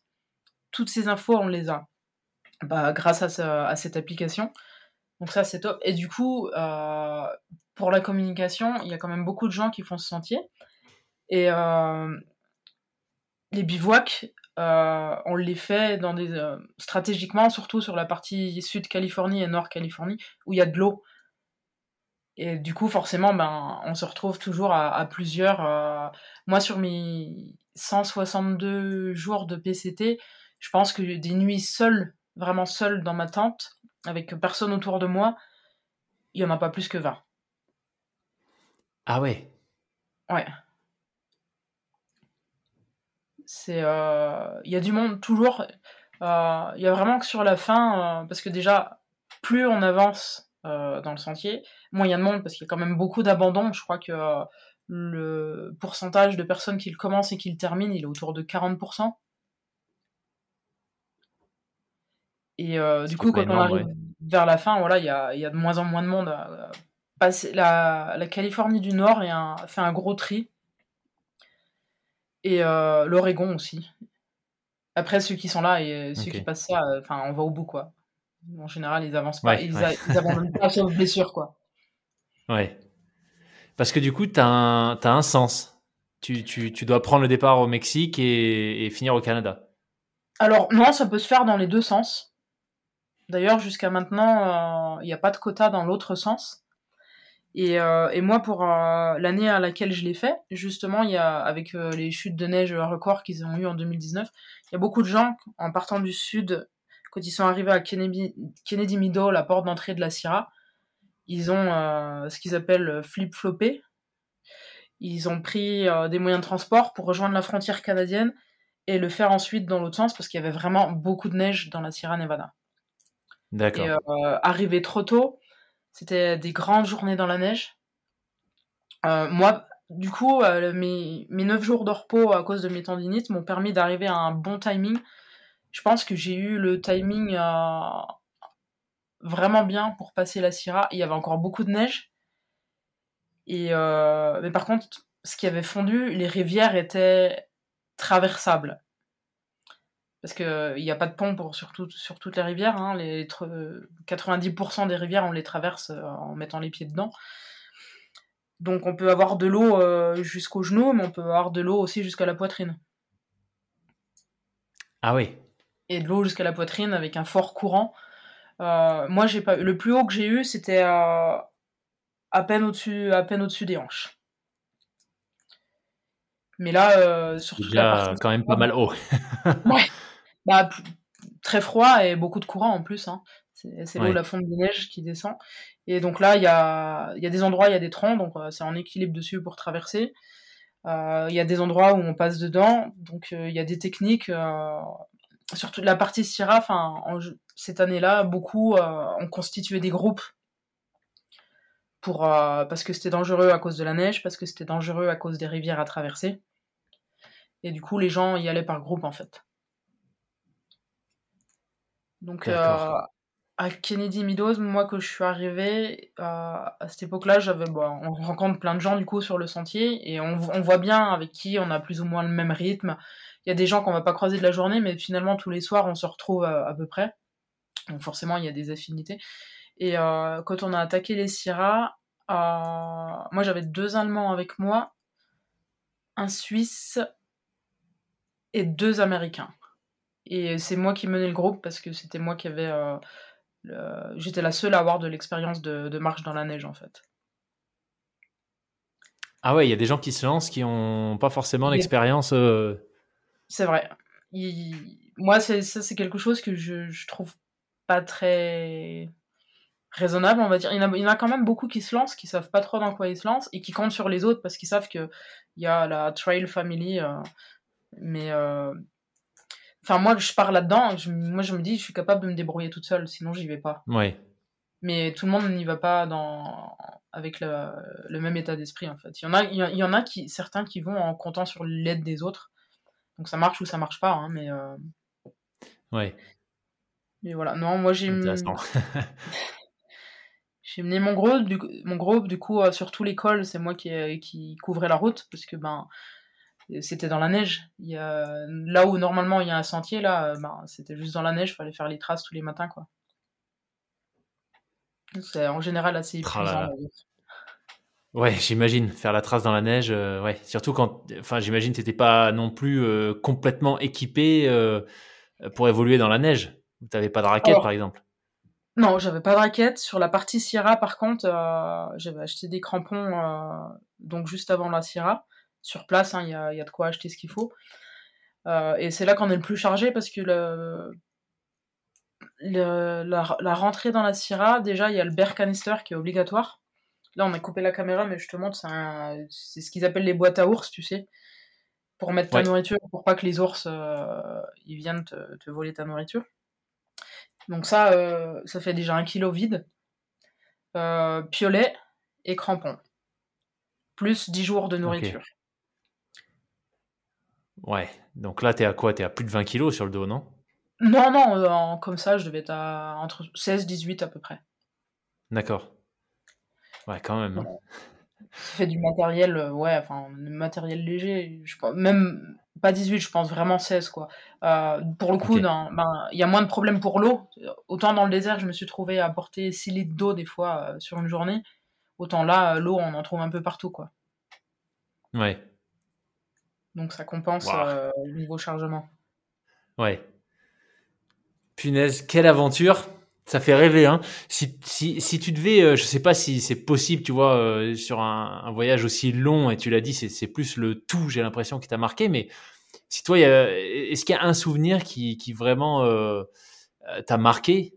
Toutes ces infos, on les a bah, grâce à, cette application. Donc ça, c'est top. Et du coup, pour la communication, il y a quand même beaucoup de gens qui font ce sentier. Et les bivouacs, euh, on les fait dans des, euh, stratégiquement, surtout sur la partie sud-Californie et nord-Californie, où il y a de l'eau. Et du coup, forcément, ben, on se retrouve toujours à, plusieurs. Euh, moi, sur mes 162 jours de PCT, je pense que des nuits seules, vraiment seules dans ma tente, avec personne autour de moi, il n'y en a pas plus que 20. Ah ouais Ouais c'est euh, il y a du monde toujours. Euh, il y a vraiment que sur la fin, euh, parce que déjà, plus on avance dans le sentier, moins il y a de monde, parce qu'il y a quand même beaucoup d'abandon. Je crois que le pourcentage de personnes qui le commencent et qui le terminent, il est autour de 40%. Et du coup, quand on arrive vers la fin, voilà, il y a, y a, de moins en moins de monde. la, la, Californie du Nord a fait un gros tri et euh, l'Oregon aussi. Après, ceux qui sont là et ceux qui passent ça, enfin, on va au bout, quoi. En général, ils avancent pas, ils, abandonnent pas sauf blessure, quoi. Ouais. Parce que du coup, tu as, un sens. Tu, tu, tu, dois prendre le départ au Mexique et, et finir au Canada. Alors, non, ça peut se faire dans les deux sens. D'ailleurs, jusqu'à maintenant, il euh, n'y a pas de quota dans l'autre sens. Et, euh, moi, pour euh, l'année à laquelle je l'ai fait, justement, il y a, avec les chutes de neige record qu'ils ont eu en 2019, il y a beaucoup de gens, en partant du sud, quand ils sont arrivés à Kennedy, Kennedy Meadow, la porte d'entrée de la Sierra, ils ont ce qu'ils appellent flip-flopé. Ils ont pris des moyens de transport pour rejoindre la frontière canadienne et le faire ensuite dans l'autre sens parce qu'il y avait vraiment beaucoup de neige dans la Sierra Nevada. D'accord. Et euh, arrivé trop tôt, c'était des grandes journées dans la neige. Euh, moi, du coup, euh, mes, mes 9 jours de repos à cause de mes tendinites m'ont permis d'arriver à un bon timing. Je pense que j'ai eu le timing vraiment bien pour passer la Sierra. Il y avait encore beaucoup de neige. Et mais par contre, ce qui avait fondu, les rivières étaient traversable. Parce qu'il n'y a pas de pont pour, sur, sur toutes les rivières. Hein. Les, 90% des rivières, on les traverse euh, en mettant les pieds dedans. Donc on peut avoir de l'eau euh, jusqu'au genou, mais on peut avoir de l'eau aussi jusqu'à la poitrine. Ah oui. Et de l'eau jusqu'à la poitrine avec un fort courant. Euh, moi, j'ai pas le plus haut que j'ai eu, c'était à peine au-dessus, à peine au-dessus des hanches. Mais là, euh, surtout. Il y a quand même pas mal haut. ouais. Bah, très froid et beaucoup de courant en plus. Hein. C'est l'eau, la fonte des neiges qui descend. Et donc là, il y a, y a des endroits, il y a des troncs, donc euh, c'est en équilibre dessus pour traverser. Euh, il y a des endroits où on passe dedans, donc il y a des techniques. surtout la partie Sierra, cette année-là, beaucoup ont constitué des groupes pour, parce que c'était dangereux à cause de la neige, parce que c'était dangereux à cause des rivières à traverser. Et du coup, les gens y allaient par groupe, en fait. Donc, euh, à Kennedy Meadows, moi, que je suis arrivée, euh, à cette époque-là, j'avais, on rencontre plein de gens, du coup, sur le sentier, et on, voit bien avec qui on a plus ou moins le même rythme. Il y a des gens qu'on va pas croiser de la journée, mais finalement, tous les soirs, on se retrouve à, peu près. Donc, forcément, il y a des affinités. Et euh, quand on a attaqué les Sierra, moi, j'avais deux Allemands avec moi, un Suisse et deux Américains. Et c'est moi qui menais le groupe parce que c'était moi qui avais. Euh, j'étais la seule à avoir de l'expérience de, marche dans la neige en fait. Ah ouais, il y a des gens qui se lancent qui n'ont pas forcément l'expérience. Euh, c'est vrai. Moi, ça, c'est quelque chose que je, je trouve pas très raisonnable, on va dire. Il y, en a, il y, en a, quand même beaucoup qui se lancent, qui savent pas trop dans quoi ils se lancent et qui comptent sur les autres parce qu'ils savent qu'il y a la Trail Family. Euh, mais euh, enfin, moi, je pars là-dedans. moi, je me dis, je suis capable de me débrouiller toute seule, sinon j'y vais pas. Ouais. Mais tout le monde n'y va pas dans avec le, le même état d'esprit en fait. Il y en a, il y en a qui, certains qui vont en comptant sur l'aide des autres. Donc ça marche ou ça marche pas, hein, mais. Euh... Ouais. Mais voilà, non, moi j'ai. j'ai mené mon groupe, du, mon groupe, du coup, euh, sur tout l'école, c'est moi qui, qui couvrais la route, parce que ben, c'était dans la neige. Il y a, là où normalement il y a un sentier, là, euh, ben, c'était juste dans la neige, il fallait faire les traces tous les matins, quoi. C'est en général assez épuisant. ouais, j'imagine faire la trace dans la neige. Euh, ouais, surtout quand, enfin, j'imagine que t'étais pas non plus euh, complètement équipé pour évoluer dans la neige. Tu n'avais pas de raquette, par exemple. Non, j'avais pas de raquette. Sur la partie Sierra, par contre, j'avais acheté des crampons donc juste avant la Sierra sur place, il hein, y, a, de quoi acheter ce qu'il faut. Euh, et c'est là qu'on est le plus chargé parce que le, la, rentrée dans la Syrah, déjà, il y a le bear canister qui est obligatoire. Là, on a coupé la caméra, mais je te montre, c'est ce qu'ils appellent les boîtes à ours, tu sais, pour mettre ta nourriture, pour pas que les ours euh, ils viennent te, voler ta nourriture. Donc ça, euh, ça fait déjà un kilo vide. piolet et crampons. Plus 10 jours de nourriture. Ouais, donc là, t'es à quoi? T'es à plus de 20 kilos sur le dos, non? Non, non, euh, comme ça, je devais être à entre 16 18 à peu près. D'accord. Ouais, quand même. Hein. Ça fait du matériel, euh, ouais, enfin, du matériel léger. Je, même pas 18, je pense vraiment 16 quoi. Euh, pour le coup, ben, il y a moins de problèmes pour l'eau. Autant dans le désert, je me suis trouvé à porter 6 litres d'eau des fois euh, sur une journée. Autant là, euh, l'eau, on en trouve un peu partout quoi. Ouais. Donc ça compense le niveau chargement. Ouais. Punaise, quelle aventure! Ça fait rêver, hein. Si, si, si tu devais, euh, je sais pas si c'est possible, tu vois, euh, sur un, un, voyage aussi long, et tu l'as dit, c'est plus le tout, j'ai l'impression, qui t'a marqué, mais si toi, est-ce qu'il y a un souvenir qui, qui vraiment euh, euh t'a marqué?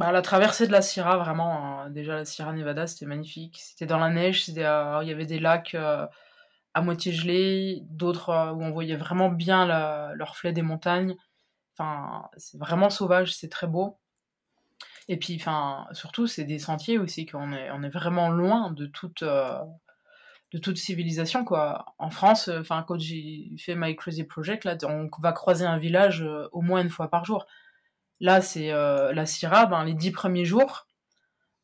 Bah, La traversée de la Sierra, vraiment, hein. déjà la Sierra Nevada, c'était magnifique. C'était dans la neige, il y avait des lacs à moitié gelé, d'autres euh, où on voyait vraiment bien le reflet des montagnes. Enfin, c'est vraiment sauvage, c'est très beau. Et puis, enfin, surtout, c'est des sentiers aussi qu'on est, on est vraiment loin de toute, euh, de toute civilisation, quoi. En France, euh, enfin, quand j'ai fait My Crazy Project, là, on va croiser un village au moins une fois par jour. Là, c'est la Syrah, ben, les dix premiers jours,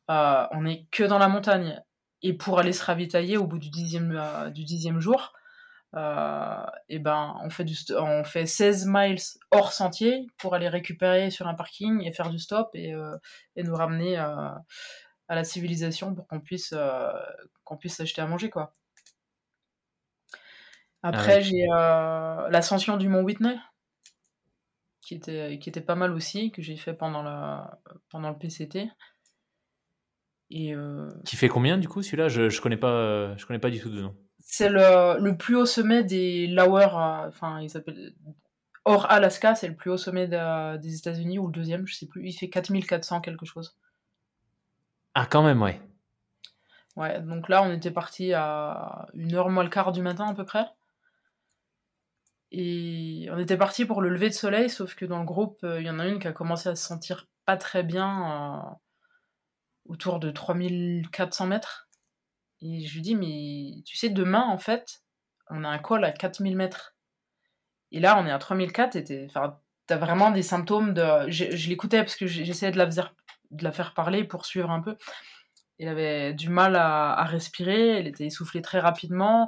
on est que dans la montagne. Et pour aller se ravitailler au bout du dixième, euh, du dixième jour, euh, et ben, on, fait du on fait 16 miles hors sentier pour aller récupérer sur un parking et faire du stop et, euh, et nous ramener à la civilisation pour qu'on puisse, qu'on puisse s'acheter à manger. quoi. Après, ah j'ai l'ascension du mont Whitney, qui était, qui était pas mal aussi, que j'ai fait pendant, la, pendant le PCT. Et euh, Qui fait combien du coup celui-là? Je, je connais pas je connais pas du tout de nom. C'est le, le, plus haut sommet des Lower, euh, enfin il s'appelle hors Alaska, c'est le plus haut sommet des États-Unis ou le deuxième, je sais plus. Il fait 4400 quelque chose. Ah quand même ouais. Ouais donc là on était parti à une heure moins le quart du matin à peu près. Et on était parti pour le lever de soleil, sauf que dans le groupe, euh, il y en a une qui a commencé à se sentir pas très bien autour de 3400 mètres. Et je lui dis, mais tu sais, demain, en fait, on a un col à 4000 mètres. Et là, on est à 3004 et t'as vraiment des symptômes de. Je, l'écoutais parce que j'essayais de la, faire parler pour suivre un peu. Elle avait du mal à, respirer, elle était essoufflée très rapidement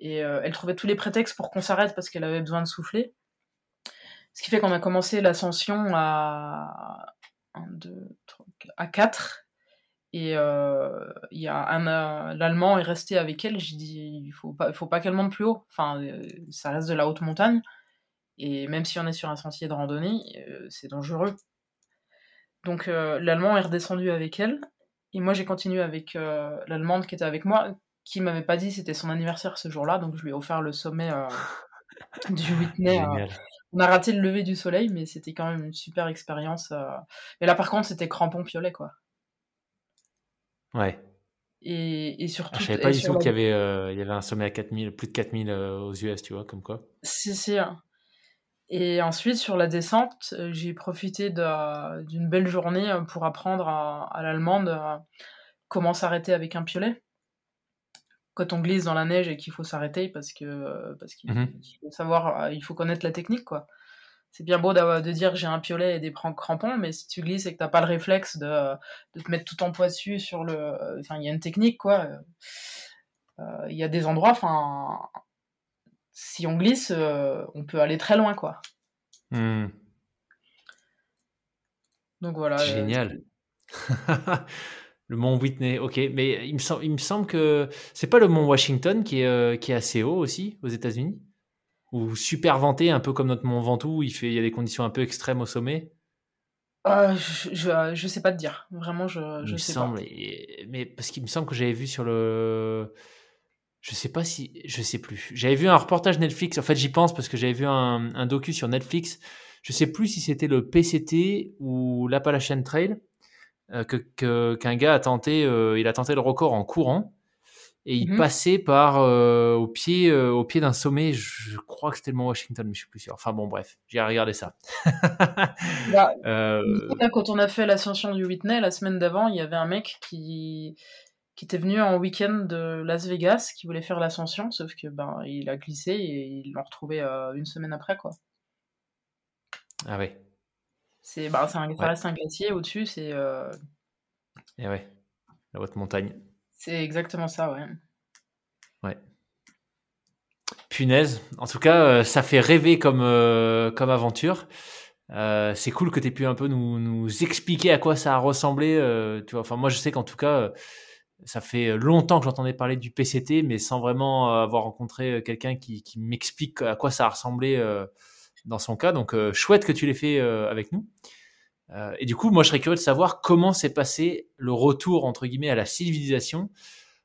et euh, elle trouvait tous les prétextes pour qu'on s'arrête parce qu'elle avait besoin de souffler. Ce qui fait qu'on a commencé l'ascension à 1, 2, 3, à 4 et euh, y a euh, l'allemand est resté avec elle. J'ai dit, il faut pas, faut pas qu'elle monte plus haut. Enfin, ça reste de la haute montagne. Et même si on est sur un sentier de randonnée, c'est dangereux. Donc l'allemand est redescendu avec elle. Et moi, j'ai continué avec l'allemande qui était avec moi, qui m'avait pas dit c'était son anniversaire ce jour-là. Donc je lui ai offert le sommet du Whitney. on a raté le lever du soleil, mais c'était quand même une super expérience. Et là, par contre, c'était crampon piolet, quoi. Ouais. Et, et surtout. Ah, je savais pas du tout qu'il y, avait, euh, il y avait un sommet à 4000, plus de 4000 euh, aux US, tu vois, comme quoi. C'est sûr. Et ensuite, sur la descente, euh, j'ai profité d'une belle journée pour apprendre à, l'allemande comment s'arrêter avec un piolet. Quand on glisse dans la neige et qu'il faut s'arrêter parce que parce qu'il mmh faut savoir, il faut connaître la technique, quoi c'est bien beau de dire j'ai un piolet et des crampons, mais si tu glisses et que t'as pas le réflexe de, de, te mettre tout en poids dessus sur le, enfin il y a une technique quoi. Euh, il y a des endroits, enfin si on glisse, euh, on peut aller très loin quoi. Hmm. Donc voilà. Euh, Génial. le mont Whitney, ok, mais il me, semble, il me semble que c'est pas le mont Washington qui est, qui est assez haut aussi aux États-Unis? Ou super venté, un peu comme notre Mont Ventoux, il, fait, il y a des conditions un peu extrêmes au sommet? Euh, je, je, sais pas te dire. Vraiment, je, je sais semble, pas. mais parce qu'il me semble que j'avais vu sur le. Je sais pas si. Je sais plus. J'avais vu un reportage Netflix. En fait, j'y pense parce que j'avais vu un, un, docu sur Netflix. Je sais plus si c'était le PCT ou l'Appalachian Trail euh, que qu'un gars a tenté. Euh, il a tenté le record en courant et il mmh passait par euh, au pied euh, au pied d'un sommet. Je crois que c'était le mont Washington mais je suis plus sûr. Enfin bon bref j'ai regardé ça. Bah, euh... quand on a fait l'ascension du Whitney la semaine d'avant il y avait un mec qui qui était venu en week-end de Las Vegas qui voulait faire l'ascension sauf que ben il a glissé et ils l'ont retrouvé une semaine après quoi. Ah ouais c'est bah, un, ça reste un glacier au dessus c'est et ouais la haute montagne C'est exactement ça, ouais. Ouais. Punaise. En tout cas, euh, ça fait rêver comme, euh, comme aventure. Euh, c'est cool que tu aies pu un peu nous, nous, expliquer à quoi ça a ressemblé. tu vois, enfin, moi, je sais qu'en tout cas, ça fait longtemps que j'entendais parler du PCT, mais sans vraiment avoir rencontré quelqu'un qui, qui m'explique à quoi ça a ressemblé dans son cas. Donc, chouette que tu l'aies fait avec nous. et du coup, moi, je serais curieux de savoir comment s'est passé le retour, entre guillemets, à la civilisation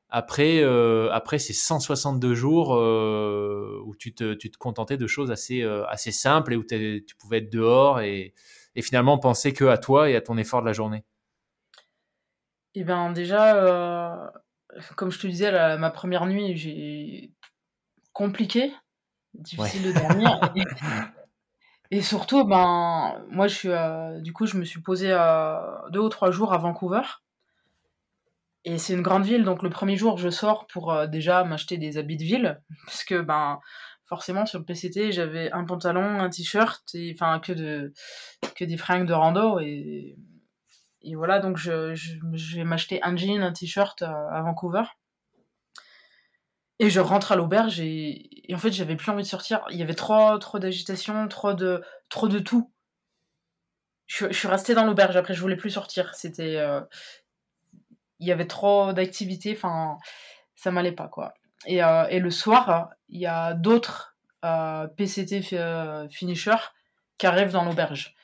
après, euh, après ces 162 jours euh, où tu te, tu te, contentais de choses assez, euh, assez simples et où tu pouvais être dehors et, et, finalement penser que à toi et à ton effort de la journée Eh bien, déjà, comme je te disais, ma première nuit, j'ai compliqué, difficile de dormir. et, surtout, ben, moi, je suis, du coup, je me suis posé deux ou trois jours à Vancouver. Et c'est une grande ville, donc le premier jour, je sors pour euh, déjà m'acheter des habits de ville, parce que ben forcément sur le PCT, j'avais un pantalon, un t-shirt, et enfin que de que des fringues de rando et et voilà donc je, je, vais m'acheter un jean, un t-shirt euh, à, Vancouver. Et je rentre à l'auberge et, en fait j'avais plus envie de sortir. Il y avait trop trop d'agitation, trop de trop de tout. Je, suis restée dans l'auberge. Après je voulais plus sortir. C'était euh, il y avait trop d'activités, enfin, ça m'allait pas, quoi. Et, euh, et, le soir, il y a d'autres euh, PCT finishers qui arrivent dans l'auberge.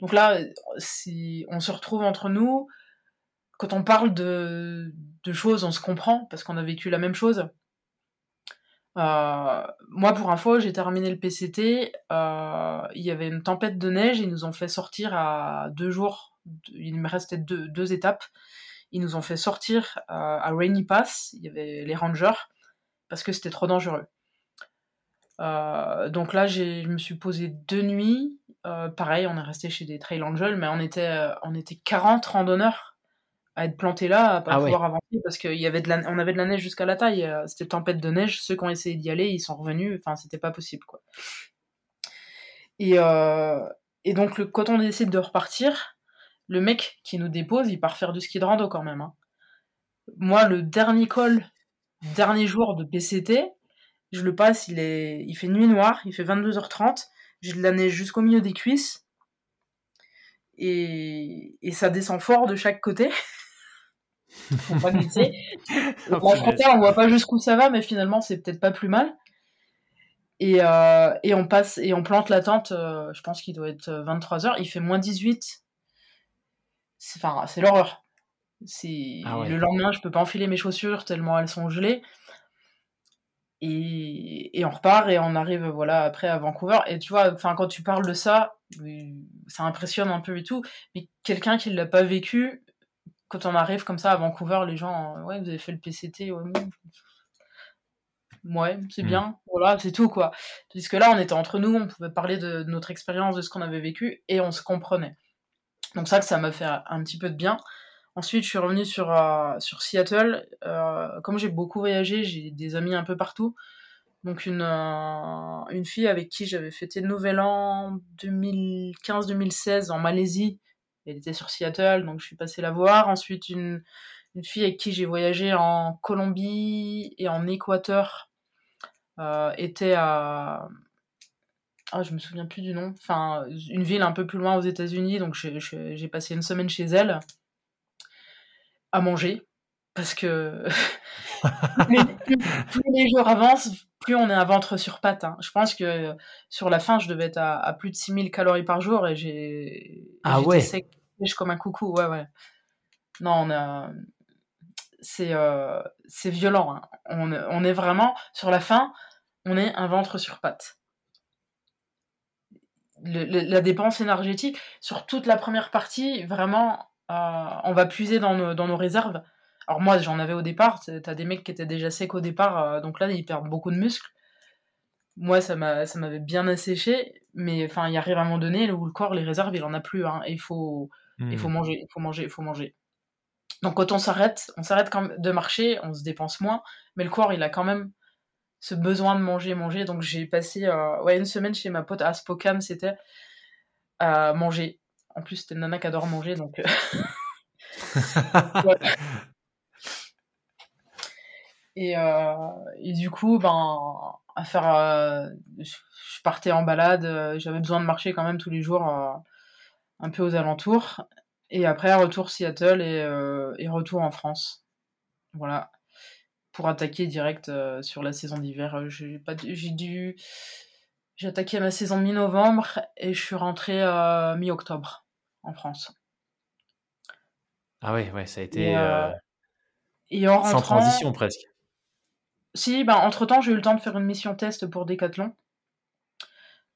Donc là, si on se retrouve entre nous, quand on parle de, de choses, on se comprend parce qu'on a vécu la même chose. Euh, moi, pour info, j'ai terminé le PCT. Euh, il y avait une tempête de neige. Ils nous ont fait sortir à deux jours. Il me restait deux, étapes. Ils nous ont fait sortir euh, à Rainy Pass, il y avait les rangers, parce que c'était trop dangereux. Donc là, je me suis posé deux nuits. Pareil, on est resté chez des Trail Angels, mais on était, on était 40 randonneurs à être plantés là, à pas ah pouvoir avancer, parce qu'on avait, de la, on avait de la neige jusqu'à la taille. C'était tempête de neige. Ceux qui ont essayé d'y aller, ils sont revenus. Enfin, c'était pas possible, quoi. Et, et donc, le, quand on décide de repartir, le mec qui nous dépose, il part faire du ski de rando quand même. Hein. Moi, le dernier col, dernier jour de PCT, je le passe, il, est, il fait nuit noire, il fait 22h30, j'ai de la neige jusqu'au milieu des cuisses, et, et ça descend fort de chaque côté. Faut pas frontière, on voit pas jusqu'où ça va, mais finalement, c'est peut-être pas plus mal. Et, euh, et, on passe et on plante la tente, euh, je pense qu'il doit être 23h, il fait moins 18 c'est enfin, c'est l'horreur. C'est ah le lendemain, je peux pas enfiler mes chaussures tellement elles sont gelées. Et, et, on repart et on arrive voilà après à Vancouver. Et tu vois enfin quand tu parles de ça ça impressionne un peu et tout. Mais quelqu'un qui l'a pas vécu quand on arrive comme ça à Vancouver les gens ouais vous avez fait le PCT ouais, ouais c'est hmm. bien voilà c'est tout quoi puisque là on était entre nous on pouvait parler de notre expérience de ce qu'on avait vécu et on se comprenait donc ça, que ça m'a fait un petit peu de bien. Ensuite, je suis revenue sur, euh, sur Seattle. Euh, comme j'ai beaucoup voyagé, j'ai des amis un peu partout. Donc une, euh, une fille avec qui j'avais fêté le Nouvel An 2015-2016 en Malaisie. Elle était sur Seattle, donc je suis passée la voir. Ensuite, une, fille avec qui j'ai voyagé en Colombie et en Équateur était à, ah, je me souviens plus du nom. Enfin, une ville un peu plus loin aux États-Unis. Donc, j'ai passé une semaine chez elle à manger. Parce que plus, les jours avancent, plus on est un ventre sur pattes. Hein. Je pense que sur la fin, je devais être à, plus de 6000 calories par jour et j'ai. Ah ouais sec comme un coucou. Ouais, ouais. Non, on a. C'est euh, violent. Hein. On, on est vraiment. Sur la fin, on est un ventre sur pattes la dépense énergétique sur toute la première partie, vraiment, euh, on va puiser dans nos, dans nos réserves. Alors moi, j'en avais au départ, t'as des mecs qui étaient déjà secs au départ, euh, donc là, ils perdent beaucoup de muscles. Moi, ça m'avait bien asséché, mais enfin, il arrive un moment donné où le corps, les réserves, il en a plus, hein, et il faut, il faut hmm. manger, il faut manger, il faut manger. Donc quand on s'arrête, on s'arrête de marcher, on se dépense moins, mais le corps, il a quand même ce besoin de manger, manger. Donc j'ai passé euh, ouais, une semaine chez ma pote à Spokane, c'était à manger. En plus, c'était une nana qui adore manger, donc. Euh, Et, et du coup, ben, à faire, je partais en balade, j'avais besoin de marcher quand même tous les jours, un peu aux alentours. Et après, retour Seattle et, et retour en France. Voilà pour attaquer direct euh, sur la saison d'hiver. Euh, j'ai pas, j'ai dû, j'ai attaqué ma saison mi-novembre et je suis rentré euh, mi-octobre en France. Ah ouais, ouais, ça a été et, en sans transition presque. Si, ben entre temps j'ai eu le temps de faire une mission test pour Decathlon,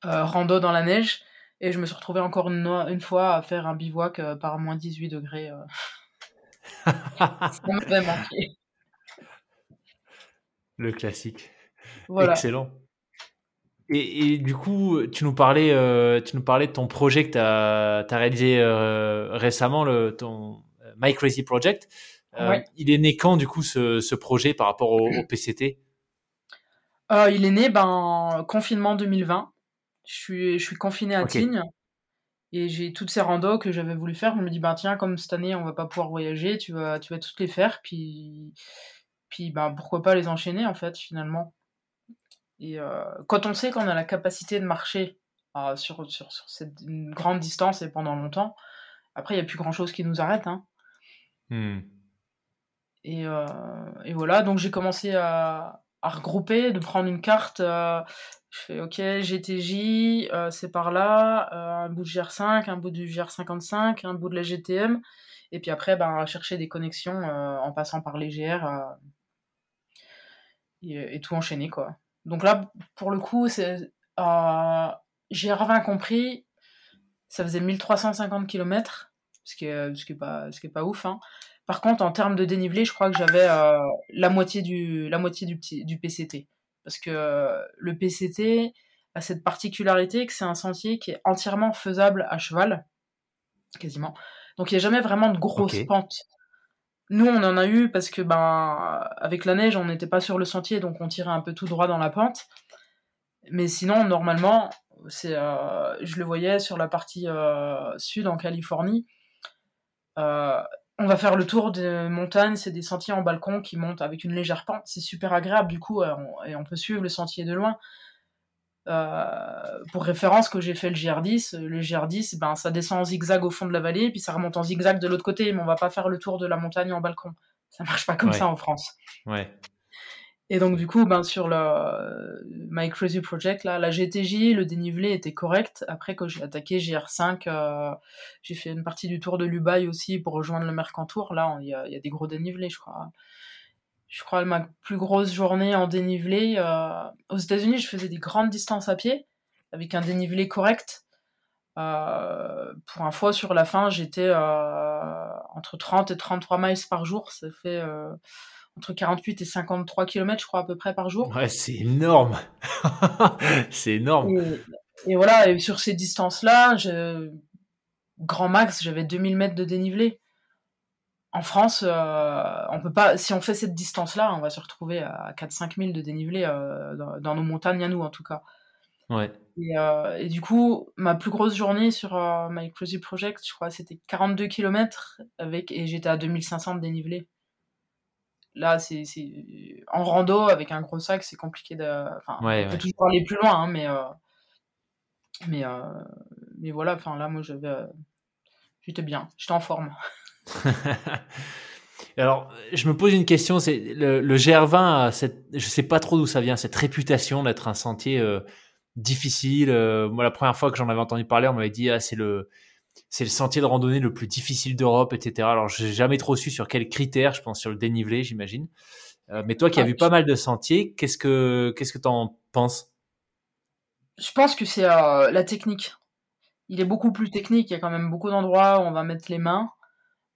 rando dans la neige, et je me suis retrouvé encore une, une fois à faire un bivouac par moins 18 degrés. ça m'avait manqué. Le classique. Excellent. Et, du coup, tu nous parlais, euh, tu nous parlais de ton projet que tu as, réalisé euh, récemment, le, ton euh, My Crazy Project. Il est né quand, du coup, ce, projet par rapport au, PCT Il est né, ben, confinement 2020. Je suis, je suis confiné à Tignes. Et j'ai toutes ces randos que j'avais voulu faire. Je me dis, ben, tiens, comme cette année, on va pas pouvoir voyager, tu vas, tu vas toutes les faire. Puis puis bah, pourquoi pas les enchaîner en fait finalement. Et euh, quand on sait qu'on a la capacité de marcher euh, sur, sur, sur, cette grande distance et pendant longtemps, après il n'y a plus grand chose qui nous arrête. Hein. Hmm. Et, euh, et, voilà, donc j'ai commencé à, regrouper, de prendre une carte. je fais OK, GTJ, c'est par là, un bout de GR5, un bout du GR55, un bout de la GTM. Et puis après, ben, chercher des connexions en passant par les GR et, tout enchaîner quoi. Donc là, pour le coup, c'est euh, j'ai rien compris. Ça faisait 1350 km, ce qui est, pas, pas ouf. Hein. Par contre, en termes de dénivelé, je crois que j'avais euh, la moitié du, la moitié du, petit, du PCT, parce que euh, le PCT a cette particularité que c'est un sentier qui est entièrement faisable à cheval, quasiment. Donc il n'y a jamais vraiment de grosses pentes. Nous, on en a eu parce que, ben, avec la neige, on n'était pas sur le sentier, donc on tirait un peu tout droit dans la pente. Mais sinon, normalement, c'est, euh, je le voyais sur la partie sud en Californie. Euh, on va faire le tour des montagnes, c'est des sentiers en balcon qui montent avec une légère pente. C'est super agréable du coup, et on peut suivre le sentier de loin. Euh, pour référence, que j'ai fait le GR10, le GR10, ben, ça descend en zigzag au fond de la vallée, puis ça remonte en zigzag de l'autre côté, mais on va pas faire le tour de la montagne en balcon. Ça marche pas comme ça en France. Ouais. Et donc, du coup, ben, sur le My Crazy Project, là, la GTJ, le dénivelé était correct. Après, quand j'ai attaqué GR5, euh, j'ai fait une partie du tour de l'Ubaï aussi pour rejoindre le Mercantour. Là, il y, a des gros dénivelés, je crois je crois, ma plus grosse journée en dénivelé. Euh, aux États-Unis, je faisais des grandes distances à pied, avec un dénivelé correct. Euh, pour un fois, sur la fin, j'étais euh, entre 30 et 33 miles par jour. Ça fait entre 48 et 53 km, je crois, à peu près par jour. Ouais, c'est énorme. c'est énorme. Et, voilà, et sur ces distances-là, grand max, j'avais 2000 mètres de dénivelé en France, euh, on peut pas, si on fait cette distance-là, on va se retrouver à 4-5 000 de dénivelé euh, dans, nos montagnes à nous, en tout cas. Ouais. Euh, et, du coup, ma plus grosse journée sur My Crazy Project, je crois, c'était 42 km avec, et j'étais à 2500 de dénivelé. Là, c'est en rando avec un gros sac, c'est compliqué de. Enfin, on peut toujours aller plus loin, hein, mais mais mais voilà. Enfin là, moi, j'avais, j'étais bien, j'étais en forme. Alors, je me pose une question, c'est le, GR20, cette, je sais pas trop d'où ça vient, cette réputation d'être un sentier euh, difficile. Euh, moi, la première fois que j'en avais entendu parler, on m'avait dit ah c'est le c'est le sentier de randonnée le plus difficile d'Europe, etc. Alors, j'ai jamais trop su sur quels critères. Je pense sur le dénivelé, j'imagine. Euh, mais toi, qui as vu pas mal de sentiers, qu'est-ce que qu'est-ce que t'en penses? Je pense que c'est la technique. Il est beaucoup plus technique. Il y a quand même beaucoup d'endroits où on va mettre les mains.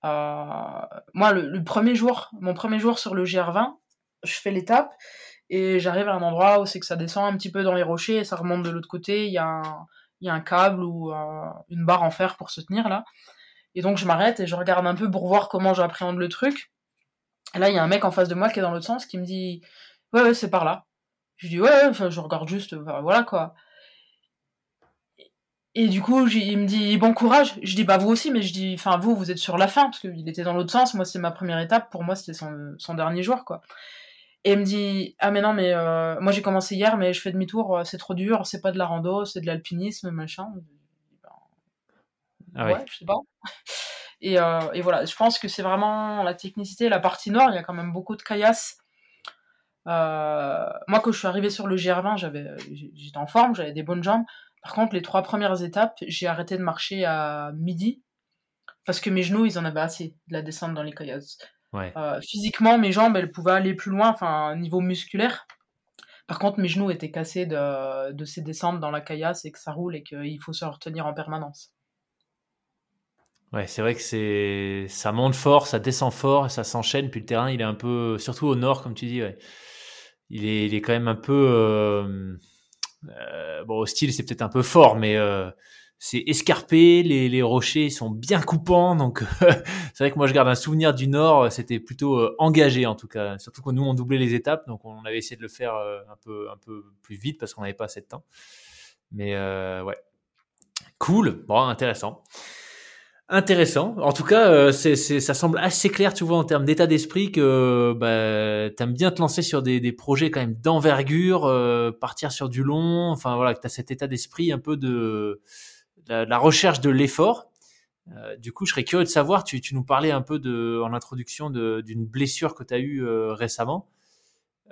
Euh, moi, le, premier jour, mon premier jour sur le GR20, je fais l'étape et j'arrive à un endroit où c'est que ça descend un petit peu dans les rochers et ça remonte de l'autre côté. Il y, a un, il y a un câble ou euh, une barre en fer pour se tenir là. Et donc je m'arrête et je regarde un peu pour voir comment j'appréhende le truc. Et là, il y a un mec en face de moi qui est dans l'autre sens qui me dit Ouais, ouais, c'est par là. Je dis Ouais, je regarde juste, voilà quoi. Et du coup, il me dit bon courage. Je dis bah vous aussi, mais je dis enfin vous, vous êtes sur la fin parce qu'il était dans l'autre sens. Moi, c'est ma première étape. Pour moi, c'était son, son, dernier jour quoi. Et il me dit Ah, mais non, mais euh, moi j'ai commencé hier, mais je fais demi-tour, c'est trop dur, c'est pas de la rando, c'est de l'alpinisme, machin. Ah ouais, je sais pas. Et, et, voilà, je pense que c'est vraiment la technicité. La partie nord, il y a quand même beaucoup de caillasses. moi, quand je suis arrivée sur le GR20, j'avais, j'étais en forme, j'avais des bonnes jambes. Par contre, les trois premières étapes, j'ai arrêté de marcher à midi parce que mes genoux, ils en avaient assez de la descente dans les caillasses. Euh, physiquement, mes jambes, elles pouvaient aller plus loin, enfin, niveau musculaire. Par contre, mes genoux étaient cassés de, ces descentes dans la caillasse et que ça roule et qu'il faut se retenir en permanence. Ouais, c'est vrai que c'est ça monte fort, ça descend fort, ça s'enchaîne. Puis le terrain, il est un peu, surtout au nord, comme tu dis, il, est, il est quand même un peu. Euh, euh, bon, au style, c'est peut-être un peu fort, mais c'est escarpé, les, les, rochers sont bien coupants, donc c'est vrai que moi je garde un souvenir du Nord, c'était plutôt euh, engagé en tout cas, surtout que nous on doublait les étapes, donc on avait essayé de le faire euh, un peu un peu plus vite parce qu'on n'avait pas assez de temps. Mais euh, ouais, cool, bon intéressant, intéressant. En tout cas, c'est, ça semble assez clair, tu vois, en termes d'état d'esprit que bah, t'aimes bien te lancer sur des, des projets quand même d'envergure, partir sur du long, enfin voilà, que t'as cet état d'esprit un peu de la, recherche de l'effort. Euh, du coup, je serais curieux de savoir, tu, nous parlais un peu de, en introduction d'une blessure que tu as eue euh, récemment.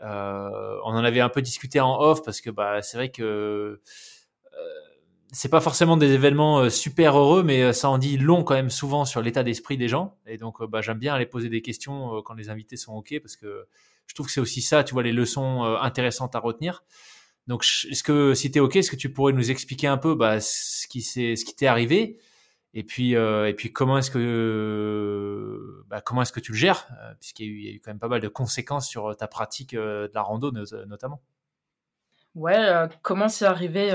Euh, on en avait un peu discuté en off parce que bah, c'est vrai que c'est pas forcément des événements super heureux, mais ça en dit long quand même souvent sur l'état d'esprit des gens. Et donc, bah, j'aime bien aller poser des questions quand les invités sont OK parce que je trouve que c'est aussi ça, tu vois, les leçons intéressantes à retenir. Donc, est-ce que si tu es OK, est-ce que tu pourrais nous expliquer un peu bah, ce qui t'est arrivé? Et puis euh, comment est-ce que bah, comment est-ce que tu le gères? Euh, puisqu'il y, a eu quand même pas mal de conséquences sur ta pratique euh, de la rando notamment. Ouais, comment c'est arrivé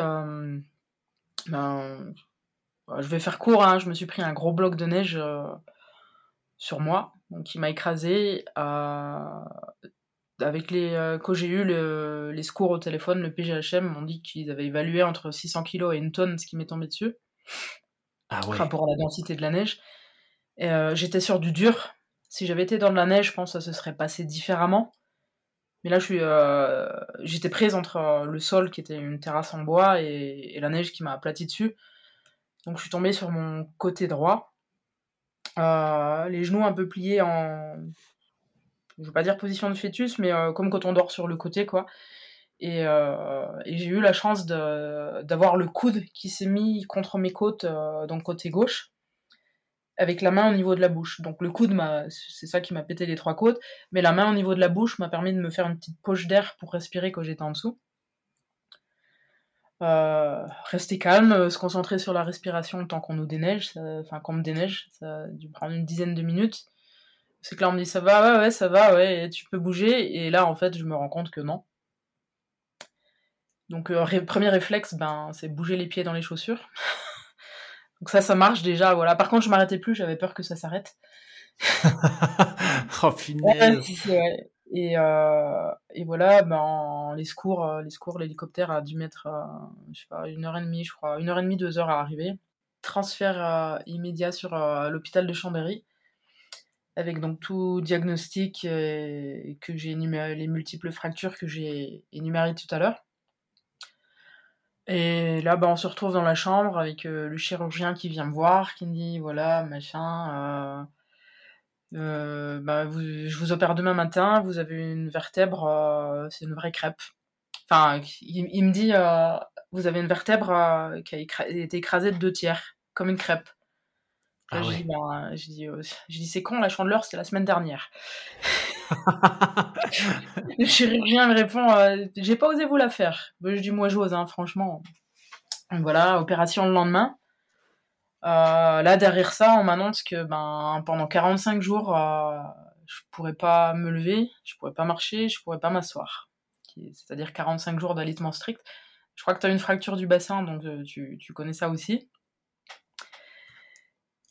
ben, je vais faire court. Hein, je me suis pris un gros bloc de neige sur moi, donc il m'a écrasé avec les euh, quand j'ai eu les secours au téléphone, le PGHM m'ont dit qu'ils avaient évalué entre 600 kg et une tonne ce qui m'est tombé dessus. Ah ouais. Par rapport à la densité de la neige. Euh, j'étais sur du dur. Si j'avais été dans de la neige, je pense que ça se serait passé différemment. Mais là, je suis, euh, j'étais prise entre le sol qui était une terrasse en bois et, et la neige qui m'a aplati dessus. Donc je suis tombée sur mon côté droit. les genoux un peu pliés en je veux pas dire position de fœtus, mais euh, comme quand on dort sur le côté, quoi. Et, euh, j'ai eu la chance d'avoir le coude qui s'est mis contre mes côtes, euh, donc côté gauche, avec la main au niveau de la bouche. Donc le coude, c'est ça qui m'a pété les trois côtes, mais la main au niveau de la bouche m'a permis de me faire une petite poche d'air pour respirer quand j'étais en dessous. rester calme, se concentrer sur la respiration tant qu'on nous déneige, enfin qu'on me déneige, ça a dû prendre une dizaine de minutes. C'est que là, on me dit ça va, ouais, ouais, ça va, ouais, tu peux bouger. Et là, en fait, je me rends compte que non. Donc, euh, premier réflexe, ben, c'est bouger les pieds dans les chaussures. Donc, ça, ça marche déjà, voilà. Par contre, je m'arrêtais plus, j'avais peur que ça s'arrête. oh, finesse. Et, euh, et, voilà, ben, les secours, euh, les secours, l'hélicoptère a dû mettre, je sais pas, une heure et demie, je crois, une heure et demie, deux heures à arriver. Transfert immédiat sur l'hôpital de Chambéry avec donc tout diagnostic euh, que j'ai énuméré les multiples fractures que j'ai énumérées tout à l'heure. Et là, bah, on se retrouve dans la chambre avec euh, le chirurgien qui vient me voir, qui me dit voilà, machin, euh, bah, je vous opère demain matin, vous avez une vertèbre, c'est une vraie crêpe. Enfin, il, me dit vous avez une vertèbre qui a été écrasée de deux tiers, comme une crêpe. Ah je, dis, ben, je, dis, euh, je dis c'est con, la chandeleur, c'était la semaine dernière. le chirurgien me répond euh, j'ai pas osé vous la faire. Ben, je dis moi j'ose, hein, franchement. voilà, opération le lendemain. Euh, là, derrière ça, on m'annonce que ben, pendant 45 jours, je pourrais pas me lever, je pourrais pas marcher, je pourrais pas m'asseoir. C'est-à-dire 45 jours d'alitement strict. Je crois que tu as une fracture du bassin, donc tu, tu connais ça aussi.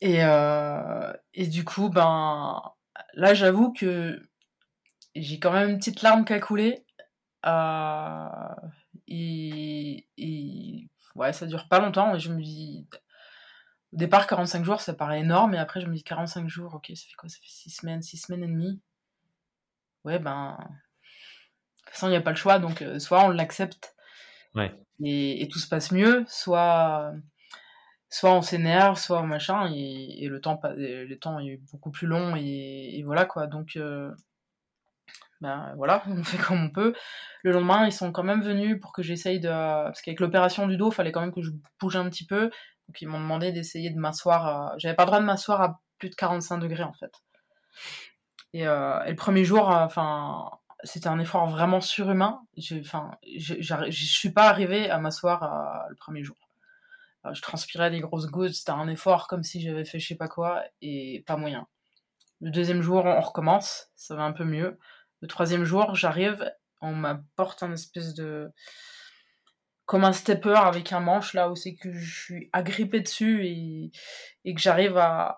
Et, euh, et du coup, ben, là, j'avoue que j'ai quand même une petite larme qui a coulé. Euh, et, ouais, ça dure pas longtemps. Et je me dis, au départ, 45 jours, ça paraît énorme. Et après, je me dis 45 jours, ok, ça fait quoi? Ça fait 6 semaines, 6 semaines et demie. Ouais, ben, toute façon, il n'y a pas le choix, donc soit on l'accepte et, tout se passe mieux, soit, soit on s'énerve, soit machin, et, le, temps, temps est beaucoup plus long, et, voilà quoi. Donc, ben voilà, on fait comme on peut. Le lendemain, ils sont quand même venus pour que j'essaye de. Parce qu'avec l'opération du dos, il fallait quand même que je bouge un petit peu. Donc ils m'ont demandé d'essayer de m'asseoir. J'avais pas le droit de m'asseoir à plus de 45 degrés en fait. Et, euh, le premier jour, enfin, c'était un effort vraiment surhumain. Enfin, je suis pas arrivée à m'asseoir euh, le premier jour. Euh, je transpirais des grosses gouttes, c'était un effort comme si j'avais fait je sais pas quoi et pas moyen. Le deuxième jour, on recommence, ça va un peu mieux. Le troisième jour, j'arrive, on m'apporte un espèce de. comme un stepper avec un manche là où c'est que je suis agrippée dessus et, que j'arrive à,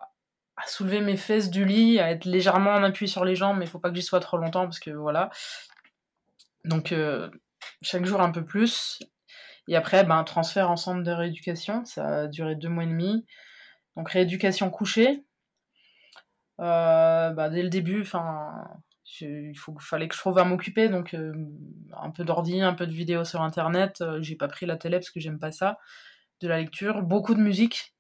à soulever mes fesses du lit, à être légèrement en appui sur les jambes, mais il faut pas que j'y sois trop longtemps parce que voilà. Donc euh, chaque jour un peu plus. Et après, ben, transfert en centre de rééducation, ça a duré deux mois et demi. Donc rééducation couchée. Euh, bah, dès le début, enfin, il fallait que je trouve à m'occuper, donc euh, un peu d'ordi, un peu de vidéos sur internet. j'ai pas pris la télé parce que j'aime pas ça. De la lecture, beaucoup de musique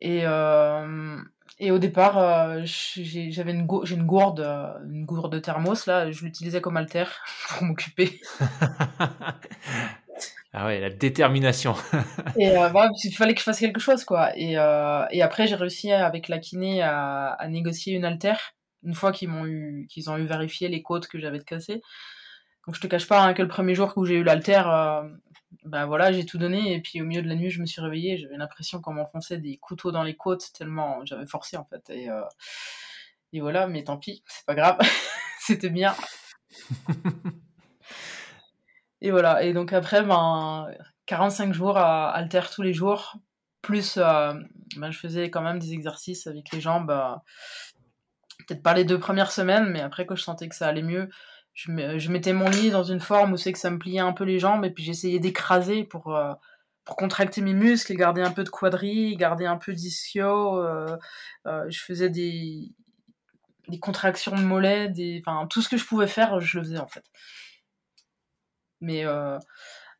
et, euh, et au départ, euh, j'avais une, gourde, euh, une gourde de thermos, là, je l'utilisais comme alter pour m'occuper. ah ouais, la détermination. et voilà, il fallait que je fasse quelque chose, quoi. Et, et après, j'ai réussi avec la kiné à, à négocier une alter, une fois qu'ils m'ont eu, qu'ils ont eu vérifié les côtes que j'avais de casser. Donc je te cache pas hein, que le premier jour où j'ai eu l'alter, ben voilà, j'ai tout donné. Et puis au milieu de la nuit, je me suis réveillée, j'avais l'impression qu'on m'enfonçait des couteaux dans les côtes tellement j'avais forcé en fait. Et, euh, et voilà, mais tant pis, c'est pas grave, c'était bien. et voilà, et donc après ben 45 jours à alter tous les jours, plus euh, ben, je faisais quand même des exercices avec les jambes, peut-être pas les deux premières semaines, mais après que je sentais que ça allait mieux, je, mettais mon lit dans une forme où c'est que ça me pliait un peu les jambes et puis j'essayais d'écraser pour, euh, pour contracter mes muscles et garder un peu de quadri, garder un peu d'ischio. Euh, euh, je faisais des, des contractions de mollets, des, enfin, tout ce que je pouvais faire, je le faisais en fait. Mais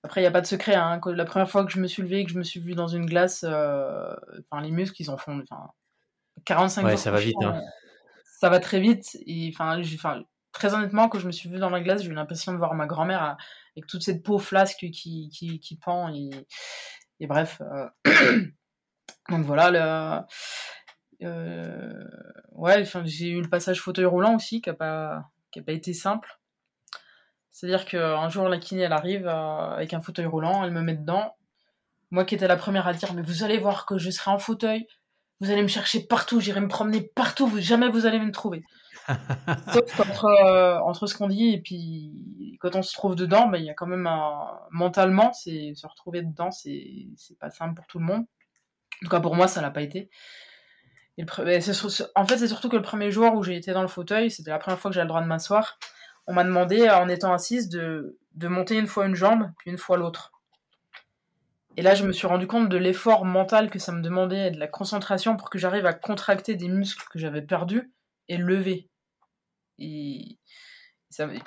après, il n'y a pas de secret. Hein. La première fois que je me suis levée, que je me suis vue dans une glace, enfin, les muscles, ils en font enfin, 45 ouais, ça va vite. Hein. Ça va très vite. Et enfin, très honnêtement, quand je me suis vue dans la glace, j'ai eu l'impression de voir ma grand-mère euh, avec toute cette peau flasque qui, qui, qui pend. Et, bref. Euh, donc voilà. Le, euh, ouais, j'ai eu le passage fauteuil roulant aussi, qui n'a pas, pas été simple. C'est-à-dire qu'un jour, la kiné, elle arrive avec un fauteuil roulant, elle me met dedans. Moi qui étais la première à dire, mais vous allez voir que je serai en fauteuil, vous allez me chercher partout, j'irai me promener partout, vous, jamais vous allez me trouver. Sauf qu'entre euh, entre ce qu'on dit et puis quand on se trouve dedans, il y a quand même un... mentalement, c'est se retrouver dedans, c'est pas simple pour tout le monde. En tout cas pour moi, ça l'a pas été. En fait, c'est surtout que le premier jour où j'ai été dans le fauteuil, c'était la première fois que j'avais le droit de m'asseoir. On m'a demandé, en étant assise, de... de monter une fois une jambe, puis une fois l'autre. Et là, je me suis rendu compte de l'effort mental que ça me demandait de la concentration pour que j'arrive à contracter des muscles que j'avais perdus et lever. Et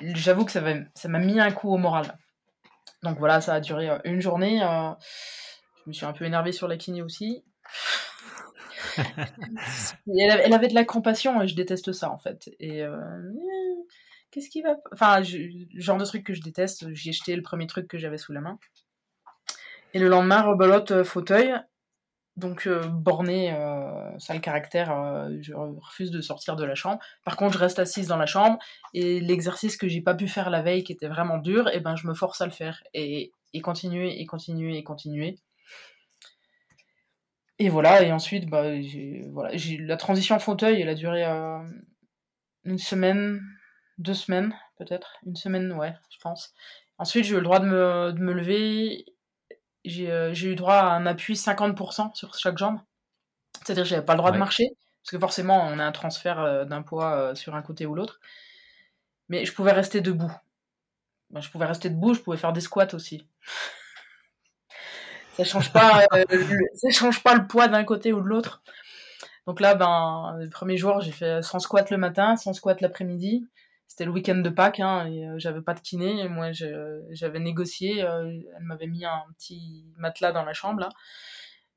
j'avoue que ça m'a mis un coup au moral. Donc voilà, ça a duré euh, une journée. Euh, je me suis un peu énervée sur la kiné aussi. elle, avait de la compassion et je déteste ça en fait. Et euh, qu'est-ce qui va. Enfin, genre de truc que je déteste. J'ai jeté le premier truc que j'avais sous la main. Et le lendemain, rebelote fauteuil donc euh, borné, euh, ça le caractère, euh, je refuse de sortir de la chambre. Par contre, je reste assise dans la chambre et l'exercice que j'ai pas pu faire la veille, qui était vraiment dur, et eh ben je me force à le faire et, continuer et continuer et continuer. Et voilà, et ensuite, bah, voilà, la transition fauteuil, elle a duré une semaine, deux semaines peut-être, une semaine, ouais, je pense. Ensuite, j'ai eu le droit de me, lever euh, j'ai eu droit à un appui 50% sur chaque jambe. C'est-à-dire que j'avais pas le droit de marcher, parce que forcément, on a un transfert euh, d'un poids euh, sur un côté ou l'autre. Mais je pouvais rester debout. Ben, je pouvais rester debout, je pouvais faire des squats aussi. ça change pas, ça change pas le poids d'un côté ou de l'autre. Donc là, ben, le premier jour, j'ai fait 100 squats le matin, 100 squats l'après-midi, c'était le week-end de Pâques, hein, et j'avais pas de kiné. Et moi, j'avais négocié. elle m'avait mis un petit matelas dans la chambre, là.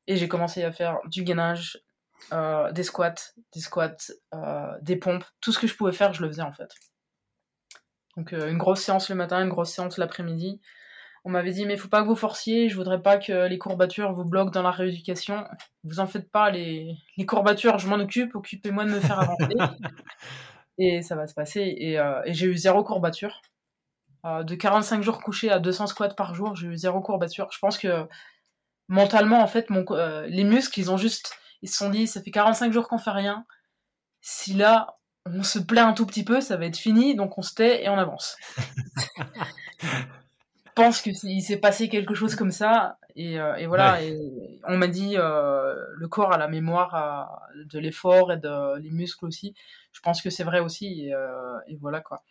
Et j'ai commencé à faire du gainage, des squats, des squats, des pompes. Tout ce que je pouvais faire, je le faisais, en fait. Donc, une grosse séance le matin, une grosse séance l'après-midi. On m'avait dit, mais faut pas que vous forciez, je voudrais pas que les courbatures vous bloquent dans la rééducation. Vous en faites pas, les courbatures, je m'en occupe, occupez-moi de me faire avancer. et ça va se passer. Et, euh, j'ai eu zéro courbature. Euh, de 45 jours couchés à 200 squats par jour, j'ai eu zéro courbature. Je pense que mentalement, en fait, mon, euh, les muscles, ils ont juste, ils se sont dit, ça fait 45 jours qu'on fait rien. Si là, on se plaît un tout petit peu, ça va être fini, donc on se tait et on avance. pense qu'il s'est passé quelque chose comme ça. Et, euh, voilà, on m'a dit le corps a la mémoire de l'effort et de les muscles aussi. Je pense que c'est vrai aussi. Et, euh, voilà quoi.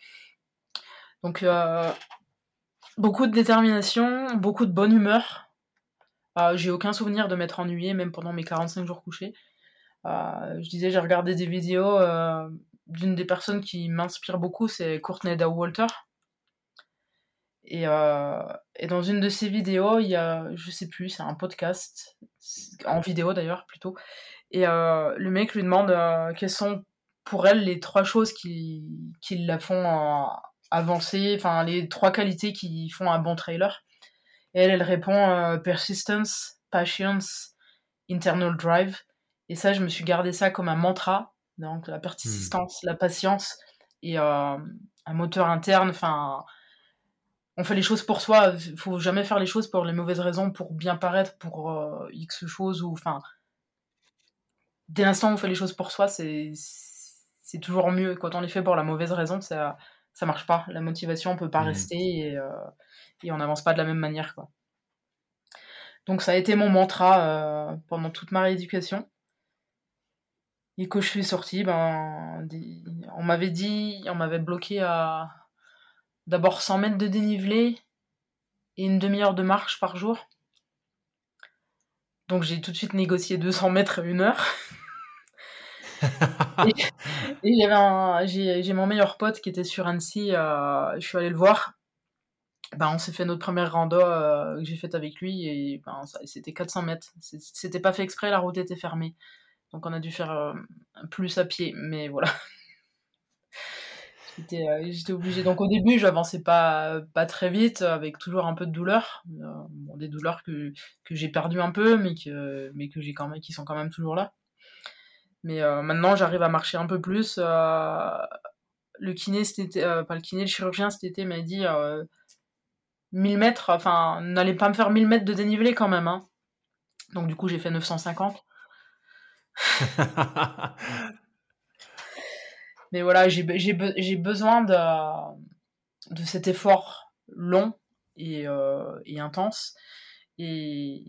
Donc beaucoup de détermination, beaucoup de bonne humeur. j'ai aucun souvenir de m'être ennuyé, même pendant mes 45 jours couchés. je disais, j'ai regardé des vidéos d'une des personnes qui m'inspire beaucoup, c'est Courtney Walter. Euh, et, dans une de ces vidéos, il y a, je sais plus, c'est un podcast, en vidéo d'ailleurs plutôt. Et euh, le mec lui demande euh, quelles sont pour elle les trois choses qui, qui la font avancer, enfin les trois qualités qui font un bon trailer. Et elle, elle répond persistence, patience, internal drive. Et ça, je me suis gardé ça comme un mantra. Donc la persistance, hmm. la patience et un moteur interne, enfin on fait les choses pour soi. Faut jamais faire les choses pour les mauvaises raisons, pour bien paraître, pour euh, X choses ou enfin. Dès l'instant où on fait les choses pour soi, c'est c'est toujours mieux. Quand on les fait pour la mauvaise raison, ça ça marche pas. La motivation peut pas mmh. rester et, euh, et on n'avance pas de la même manière quoi. Donc ça a été mon mantra euh, pendant toute ma rééducation. Et quand je suis sortie, ben, on m'avait dit, on m'avait bloqué à D'abord 100 mètres de dénivelé et une demi-heure de marche par jour. Donc j'ai tout de suite négocié 200 mètres et une heure. Et, j'ai, mon meilleur pote qui était sur Annecy, euh, je suis allée le voir. Ben, on s'est fait notre première rando euh, que j'ai faite avec lui et ben, c'était 400 mètres. C'était pas fait exprès, la route était fermée. Donc on a dû faire euh, plus à pied, mais voilà. J'étais obligée. Donc au début, je n'avançais pas, pas très vite, avec toujours un peu de douleur. Des douleurs que, que j'ai perdues un peu, mais, que, mais que quand même, qui sont quand même toujours là. Mais euh, maintenant, j'arrive à marcher un peu plus. le kiné, c'était pas le kiné, le chirurgien cet été m'a dit 1000 mètres, enfin, n'allez pas me faire 1000 mètres de dénivelé quand même. Hein. Donc du coup, j'ai fait 950. Mais voilà, j'ai besoin de, de cet effort long et, euh, et intense. Et,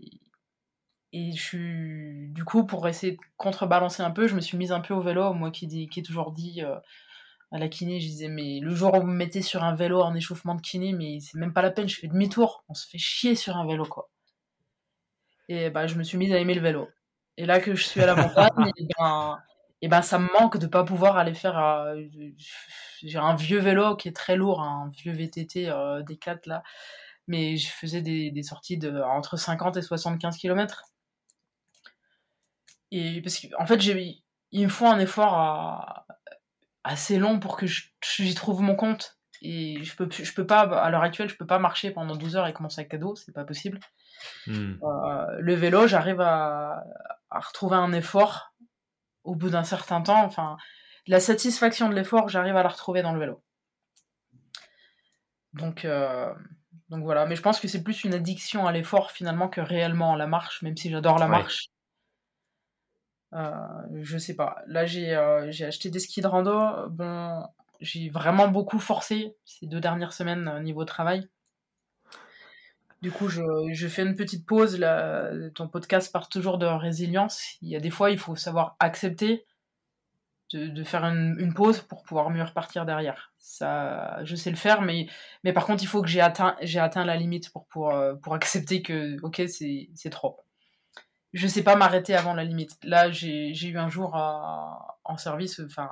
et je du coup, pour essayer de contrebalancer un peu, je me suis mise un peu au vélo. Moi qui, qui ai toujours dit euh, à la kiné, je disais, mais le jour où vous me mettez sur un vélo en échauffement de kiné, mais c'est même pas la peine, je fais demi-tour. On se fait chier sur un vélo, quoi. Et bah, je me suis mise à aimer le vélo. Et là que je suis à la montagne, et ben, ben ça me manque de pas pouvoir aller faire euh, j'ai un vieux vélo qui est très lourd un vieux VTT euh, des 4 là mais je faisais des, des, sorties de entre 50 et 75 km et parce qu'en en fait j'ai il me faut un effort euh, assez long pour que j'y trouve mon compte et je peux je peux pas à l'heure actuelle je peux pas marcher pendant 12 heures et commencer à cadeau c'est pas possible hmm. le vélo j'arrive à, à retrouver un effort au bout d'un certain temps, enfin, la satisfaction de l'effort, j'arrive à la retrouver dans le vélo. Donc, euh, donc voilà, mais je pense que c'est plus une addiction à l'effort finalement que réellement à la marche, même si j'adore la marche. Euh, je sais pas. Là, j'ai euh, acheté des skis de rando. Bon, j'ai vraiment beaucoup forcé ces deux dernières semaines niveau travail. Du coup, je, fais une petite pause. Ton podcast part toujours de résilience. Il y a des fois, il faut savoir accepter de, faire une, pause pour pouvoir mieux repartir derrière. Ça, je sais le faire, mais, mais par contre, il faut que j'ai atteint, j'ai atteint la limite pour, pour, euh, pour accepter que, ok, c'est trop. Je sais pas m'arrêter avant la limite. Là, j'ai eu un jour en service, enfin,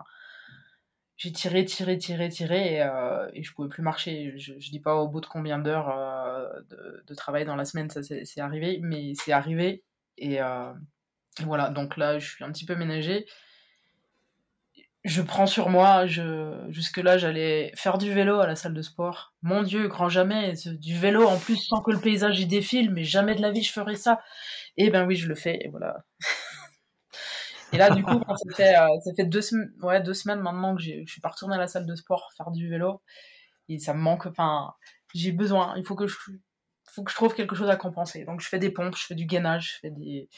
j'ai tiré, tiré, tiré, tiré et, euh, et, je pouvais plus marcher. Je, dis pas au bout de combien d'heures euh, de, travail dans la semaine ça c'est arrivé, mais c'est arrivé et, euh, voilà. Donc là, je suis un petit peu ménagée. Je prends sur moi. Je jusque là, j'allais faire du vélo à la salle de sport. Mon Dieu, grand jamais du vélo en plus sans que le paysage y défile, mais jamais de la vie je ferais ça. Et ben oui, je le fais et voilà. Et là, du coup, ça fait, euh, ça fait deux, semaines, ouais, deux semaines maintenant que je suis pas retournée à la salle de sport faire du vélo. Et ça me manque, enfin, j'ai besoin, il faut que je, faut que je trouve quelque chose à compenser. Donc je fais des pompes, je fais du gainage, je fais des,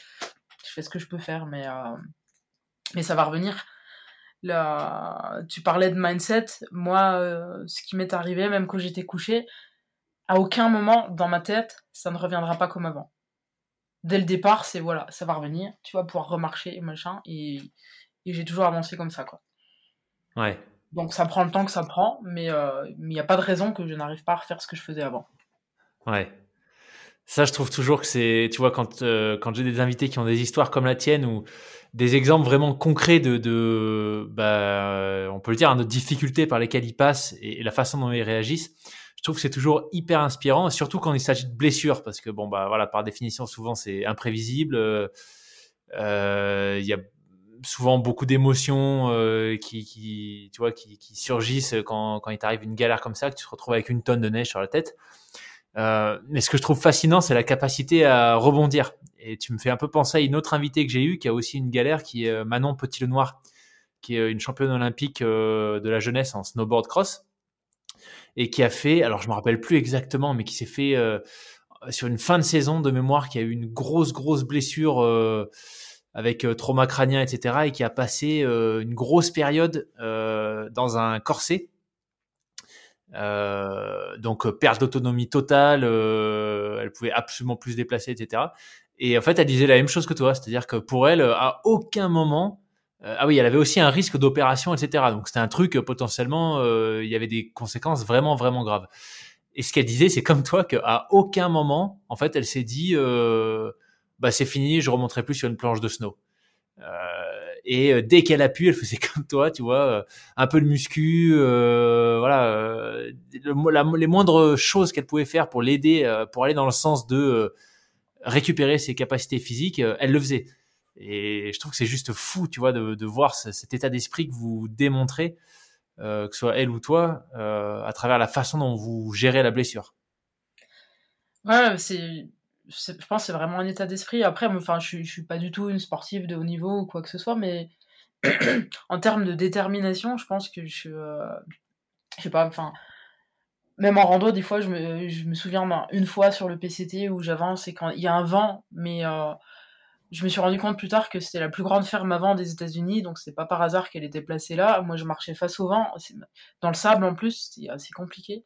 je fais ce que je peux faire, mais, euh, mais ça va revenir. Là, tu parlais de mindset. Moi, euh, ce qui m'est arrivé, même quand j'étais couchée, à aucun moment dans ma tête, ça ne reviendra pas comme avant dès le départ, c'est voilà, ça va revenir, tu vas pouvoir remarcher et machin, et, j'ai toujours avancé comme ça, quoi. Ouais. Donc ça prend le temps que ça prend, mais euh, il n'y a pas de raison que je n'arrive pas à refaire ce que je faisais avant. Ouais. Ça, je trouve toujours que c'est, tu vois, quand, euh, quand j'ai des invités qui ont des histoires comme la tienne ou des exemples vraiment concrets de, de bah, on peut le dire, hein, de difficultés par lesquelles ils passent et la façon dont ils réagissent, je trouve que c'est toujours hyper inspirant, surtout quand il s'agit de blessures, parce que bon bah voilà, par définition, souvent c'est imprévisible. Euh, il y a souvent beaucoup d'émotions euh, qui, qui, tu vois, qui, qui surgissent quand, quand il t'arrive une galère comme ça, que tu te retrouves avec une tonne de neige sur la tête. Euh, mais ce que je trouve fascinant, c'est la capacité à rebondir. Et tu me fais un peu penser à une autre invitée que j'ai eue, qui a aussi une galère, qui est Manon Petit-Le-Noir, qui est une championne olympique de la jeunesse en snowboard cross et qui a fait, alors je me rappelle plus exactement, mais qui s'est fait euh, sur une fin de saison de mémoire, qui a eu une grosse grosse blessure euh, avec euh, trauma crânien, etc., et qui a passé une grosse période dans un corset. Donc perte d'autonomie totale, elle pouvait absolument plus se déplacer, etc. Et en fait, elle disait la même chose que toi, c'est-à-dire que pour elle, à aucun moment, euh, ah oui, elle avait aussi un risque d'opération, etc. Donc c'était un truc euh, potentiellement, euh, il y avait des conséquences vraiment vraiment graves. Et ce qu'elle disait, c'est comme toi qu'à aucun moment, en fait, elle s'est dit, bah c'est fini, je remonterai plus sur une planche de snow. Et dès qu'elle a pu, elle faisait comme toi, tu vois, un peu de muscu, voilà, les moindres choses qu'elle pouvait faire pour l'aider, pour aller dans le sens de récupérer ses capacités physiques, elle le faisait. Et je trouve que c'est juste fou, tu vois, de, voir cet état d'esprit que vous démontrez, euh, que ce soit elle ou toi, euh, à travers la façon dont vous gérez la blessure. Ouais, c'est, je pense c'est vraiment un état d'esprit. Après, enfin, je, je suis pas du tout une sportive de haut niveau ou quoi que ce soit, mais en termes de détermination, je pense que je, euh, je sais pas, enfin, même en rando, des fois, je me, je me souviens ben, une fois sur le PCT où j'avance et quand il y a un vent, mais euh, je me suis rendu compte plus tard que c'était la plus grande ferme à vent des États-Unis, donc c'est pas par hasard qu'elle était placée là. Moi, je marchais face au vent, dans le sable en plus, c'était assez compliqué.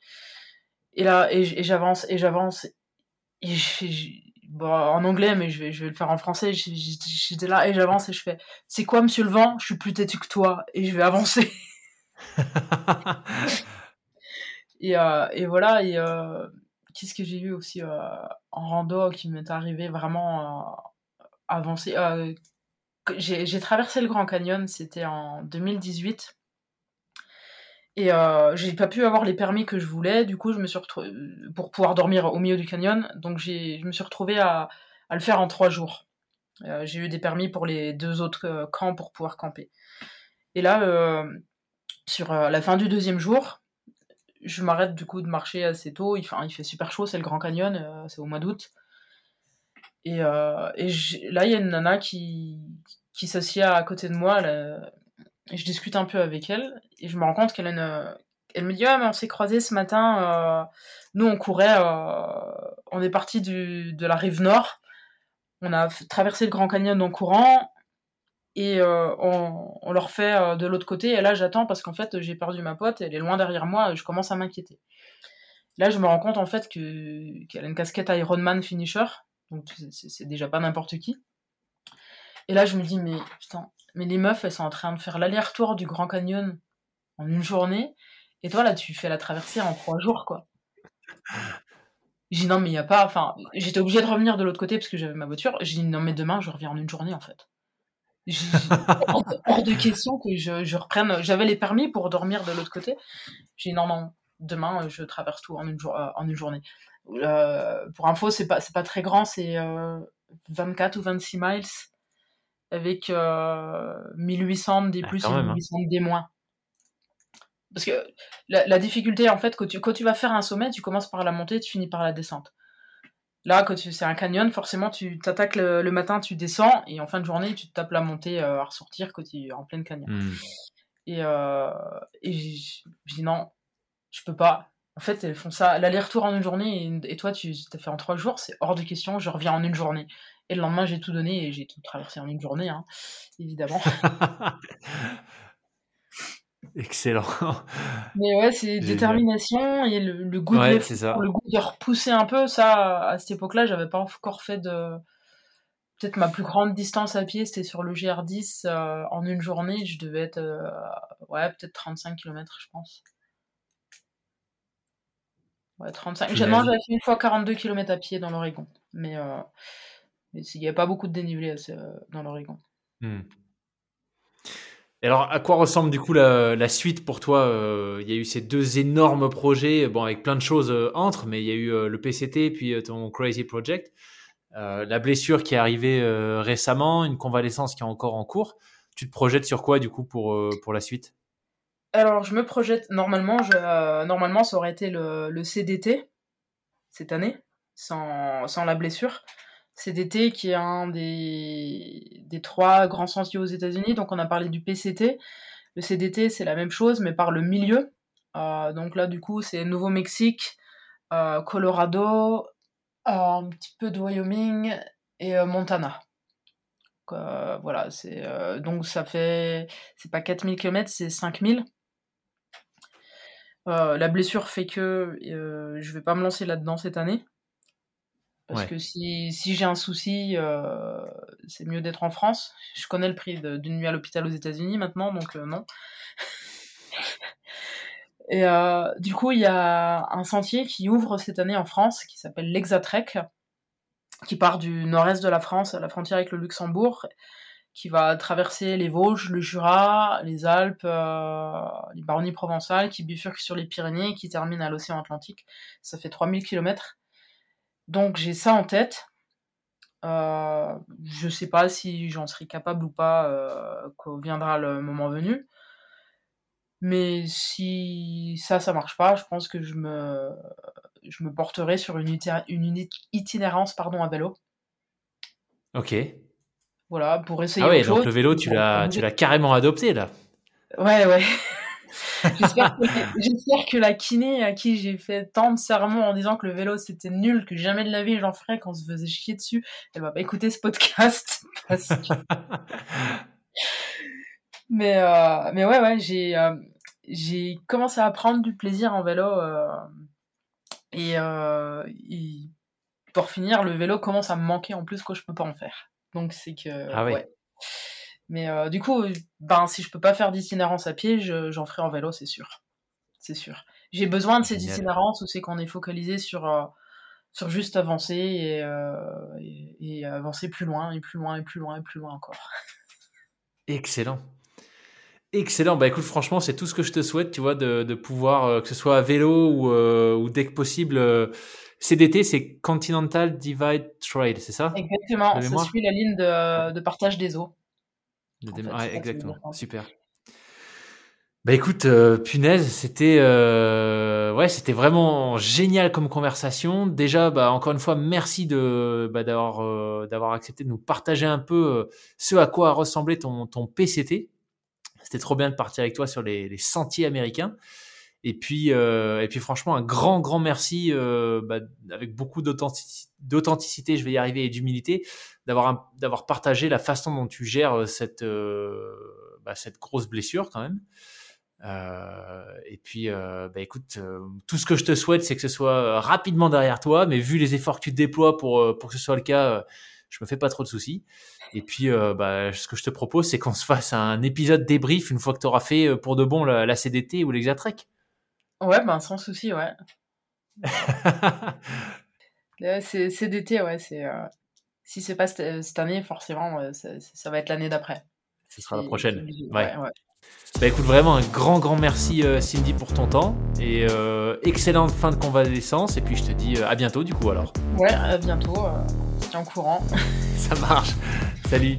Et là, et, j'avance, et j'avance, et je bon, en anglais, mais je vais, je vais le faire en français. J'étais là et j'avance et je fais, c'est quoi, monsieur le vent? Je suis plus têtu que toi et je vais avancer. et, euh, et, voilà. Et euh, qu'est-ce que j'ai vu aussi euh, en rando qui m'est arrivé vraiment avancé. Euh, j'ai traversé le Grand Canyon, c'était en 2018. Et euh, j'ai pas pu avoir les permis que je voulais, du coup, je me suis retrouvée pour pouvoir dormir au milieu du canyon. Donc, je me suis retrouvée à, à, le faire en trois jours. Euh, j'ai eu des permis pour les deux autres euh, camps pour pouvoir camper. Et là, euh, sur la fin du deuxième jour, je m'arrête du coup de marcher assez tôt. Il, fait super chaud, c'est le Grand Canyon, c'est au mois d'août. Et, euh, et là, il y a une nana qui, qui s'assied à côté de moi. Je discute un peu avec elle. Et je me rends compte qu'elle me dit Ah, mais on s'est croisés ce matin. Euh, nous, on courait. Euh, on est parti de la rive nord. On a traversé le Grand Canyon en courant. Et on, on, le refait de l'autre côté. Et là, j'attends parce qu'en fait, j'ai perdu ma pote. Elle est loin derrière moi. Et je commence à m'inquiéter. Là, je me rends compte en fait qu'elle a une casquette Ironman finisher donc c'est déjà pas n'importe qui. Et là, je me dis, mais putain, mais les meufs, elles sont en train de faire l'aller-retour du Grand Canyon en une journée. Et toi, là, tu fais la traversée en trois jours, quoi. J'ai dit, non, mais il n'y a pas. Enfin, j'étais obligée de revenir de l'autre côté parce que j'avais ma voiture. J'ai dit, non, mais demain, je reviens en une journée, en fait. hors, de question que je, reprenne. J'avais les permis pour dormir de l'autre côté. J'ai dit non, non, demain, je traverse tout en une, une journée. pour info, c'est pas, pas très grand, c'est 24 ou 26 miles avec 1800 des ah, plus et 1800 hein. des moins. Parce que la, difficulté, en fait, quand tu, quand tu vas faire un sommet, tu commences par la montée, tu finis par la descente. Là, quand c'est un canyon, forcément, tu t'attaques le, matin, tu descends, et en fin de journée, tu te tapes la montée euh, à ressortir quand tu es en pleine canyon. Hmm. Et, euh, et j'ai dit non, je peux pas. En fait, elles font ça, l'aller-retour en une journée, et, toi, tu t'as fait en trois jours, c'est hors de question, je reviens en une journée. Et le lendemain, j'ai tout donné, et j'ai tout traversé en une journée, hein, évidemment. Excellent. Mais ouais, c'est détermination et le, goût de le goût de repousser un peu. Ça, à cette époque-là, j'avais pas encore fait de. Peut-être ma plus grande distance à pied, c'était sur le GR10 euh, en une journée. Je devais être, euh, ouais, peut-être 35 km, je pense. Ouais, 35. J'avais fait une fois 42 km à pied dans l'Oregon. Mais euh, il n'y avait pas beaucoup de dénivelé dans l'Oregon. Hmm. Et alors, à quoi ressemble du coup la, suite pour toi euh, Il y a eu ces deux énormes projets, bon, avec plein de choses euh, entre, mais il y a eu euh, le PCT puis ton Crazy Project, la blessure qui est arrivée récemment, une convalescence qui est encore en cours. Tu te projettes sur quoi du coup pour, pour la suite? Alors, je me projette normalement, je, normalement ça aurait été le, CDT cette année, sans, la blessure. CDT qui est un des, des trois grands sentiers aux États-Unis. Donc on a parlé du PCT. Le CDT c'est la même chose mais par le milieu. Euh, donc là du coup c'est Nouveau-Mexique, euh, Colorado, euh, un petit peu de Wyoming et Montana. voilà, c'est donc ça fait c'est pas 4000 km, c'est 5000. La blessure fait que je vais pas me lancer là-dedans cette année. Parce que si, si j'ai un souci, euh, c'est mieux d'être en France. Je connais le prix d'une nuit à l'hôpital aux États-Unis maintenant, donc euh, non. Et euh, du coup, il y a un sentier qui ouvre cette année en France, qui s'appelle l'Exatrek, qui part du nord-est de la France, à la frontière avec le Luxembourg, qui va traverser les Vosges, le Jura, les Alpes, les Baronnies provençales, qui bifurque sur les Pyrénées qui termine à l'océan Atlantique. Ça fait 3000 km. Donc j'ai ça en tête. Euh, je sais pas si j'en serai capable ou pas euh, quand viendra le moment venu. Mais si ça, ça marche pas, je pense que je me, porterai sur une, une itinérance pardon, à vélo. Ok. Voilà, pour essayer. Ah ouais, donc le vélo, tu l'as, tu l'as carrément adopté là. Ouais, ouais. J'espère que, la kiné à qui j'ai fait tant de sermons en disant que le vélo c'était nul, que jamais de la vie j'en ferais quand on se faisait chier dessus, elle va pas écouter ce podcast. mais, euh, mais ouais, ouais, j'ai, euh, j'ai commencé à prendre du plaisir en vélo. Euh, et, pour finir, le vélo commence à me manquer en plus que je peux pas en faire. Donc c'est que. Ah ouais. Mais euh, du coup, ben, si je peux pas faire d'itinérance à pied, j'en ferai en vélo, c'est sûr. C'est sûr. J'ai besoin de ces itinérances où c'est qu'on est focalisé sur, euh, sur juste avancer et, euh, et, avancer plus loin et plus loin et plus loin et plus loin encore. Excellent. Excellent. Bah écoute, franchement, c'est tout ce que je te souhaite, tu vois, de, de pouvoir, que ce soit à vélo ou, ou dès que possible. CDT, c'est Continental Divide Trail, c'est ça? Exactement. Ça suit la ligne de, de partage des eaux exactement. Super. Bah écoute, euh, punaise, c'était euh, ouais, c'était vraiment génial comme conversation. Déjà, bah encore une fois, merci de bah, d'avoir euh, d'avoir accepté de nous partager un peu ce à quoi ressemblait ton ton PCT. C'était trop bien de partir avec toi sur les, les sentiers américains. Et puis et puis franchement, un grand grand merci bah, avec beaucoup d'authenticité, je vais y arriver, et d'humilité d'avoir d'avoir partagé la façon dont tu gères euh, cette euh, bah, cette grosse blessure quand même. Euh, et puis, bah, écoute, tout ce que je te souhaite, c'est que ce soit rapidement derrière toi. Mais vu les efforts que tu déploies pour pour que ce soit le cas, je me fais pas trop de soucis. Et puis, bah, ce que je te propose, c'est qu'on se fasse un épisode débrief une fois que tu auras fait pour de bon la, CDT ou l'Exatrek. Ouais, ben sans souci, ouais. CDT, ouais, c'est si c'est pas cette, année, forcément, ça, va être l'année d'après. ce sera la prochaine. Ouais. ouais. Bah écoute, vraiment un grand, grand merci Cindy pour ton temps et excellente fin de convalescence. Et puis je te dis à bientôt du coup alors. Ouais, à bientôt. Euh, tiens au courant. Ça marche. Salut.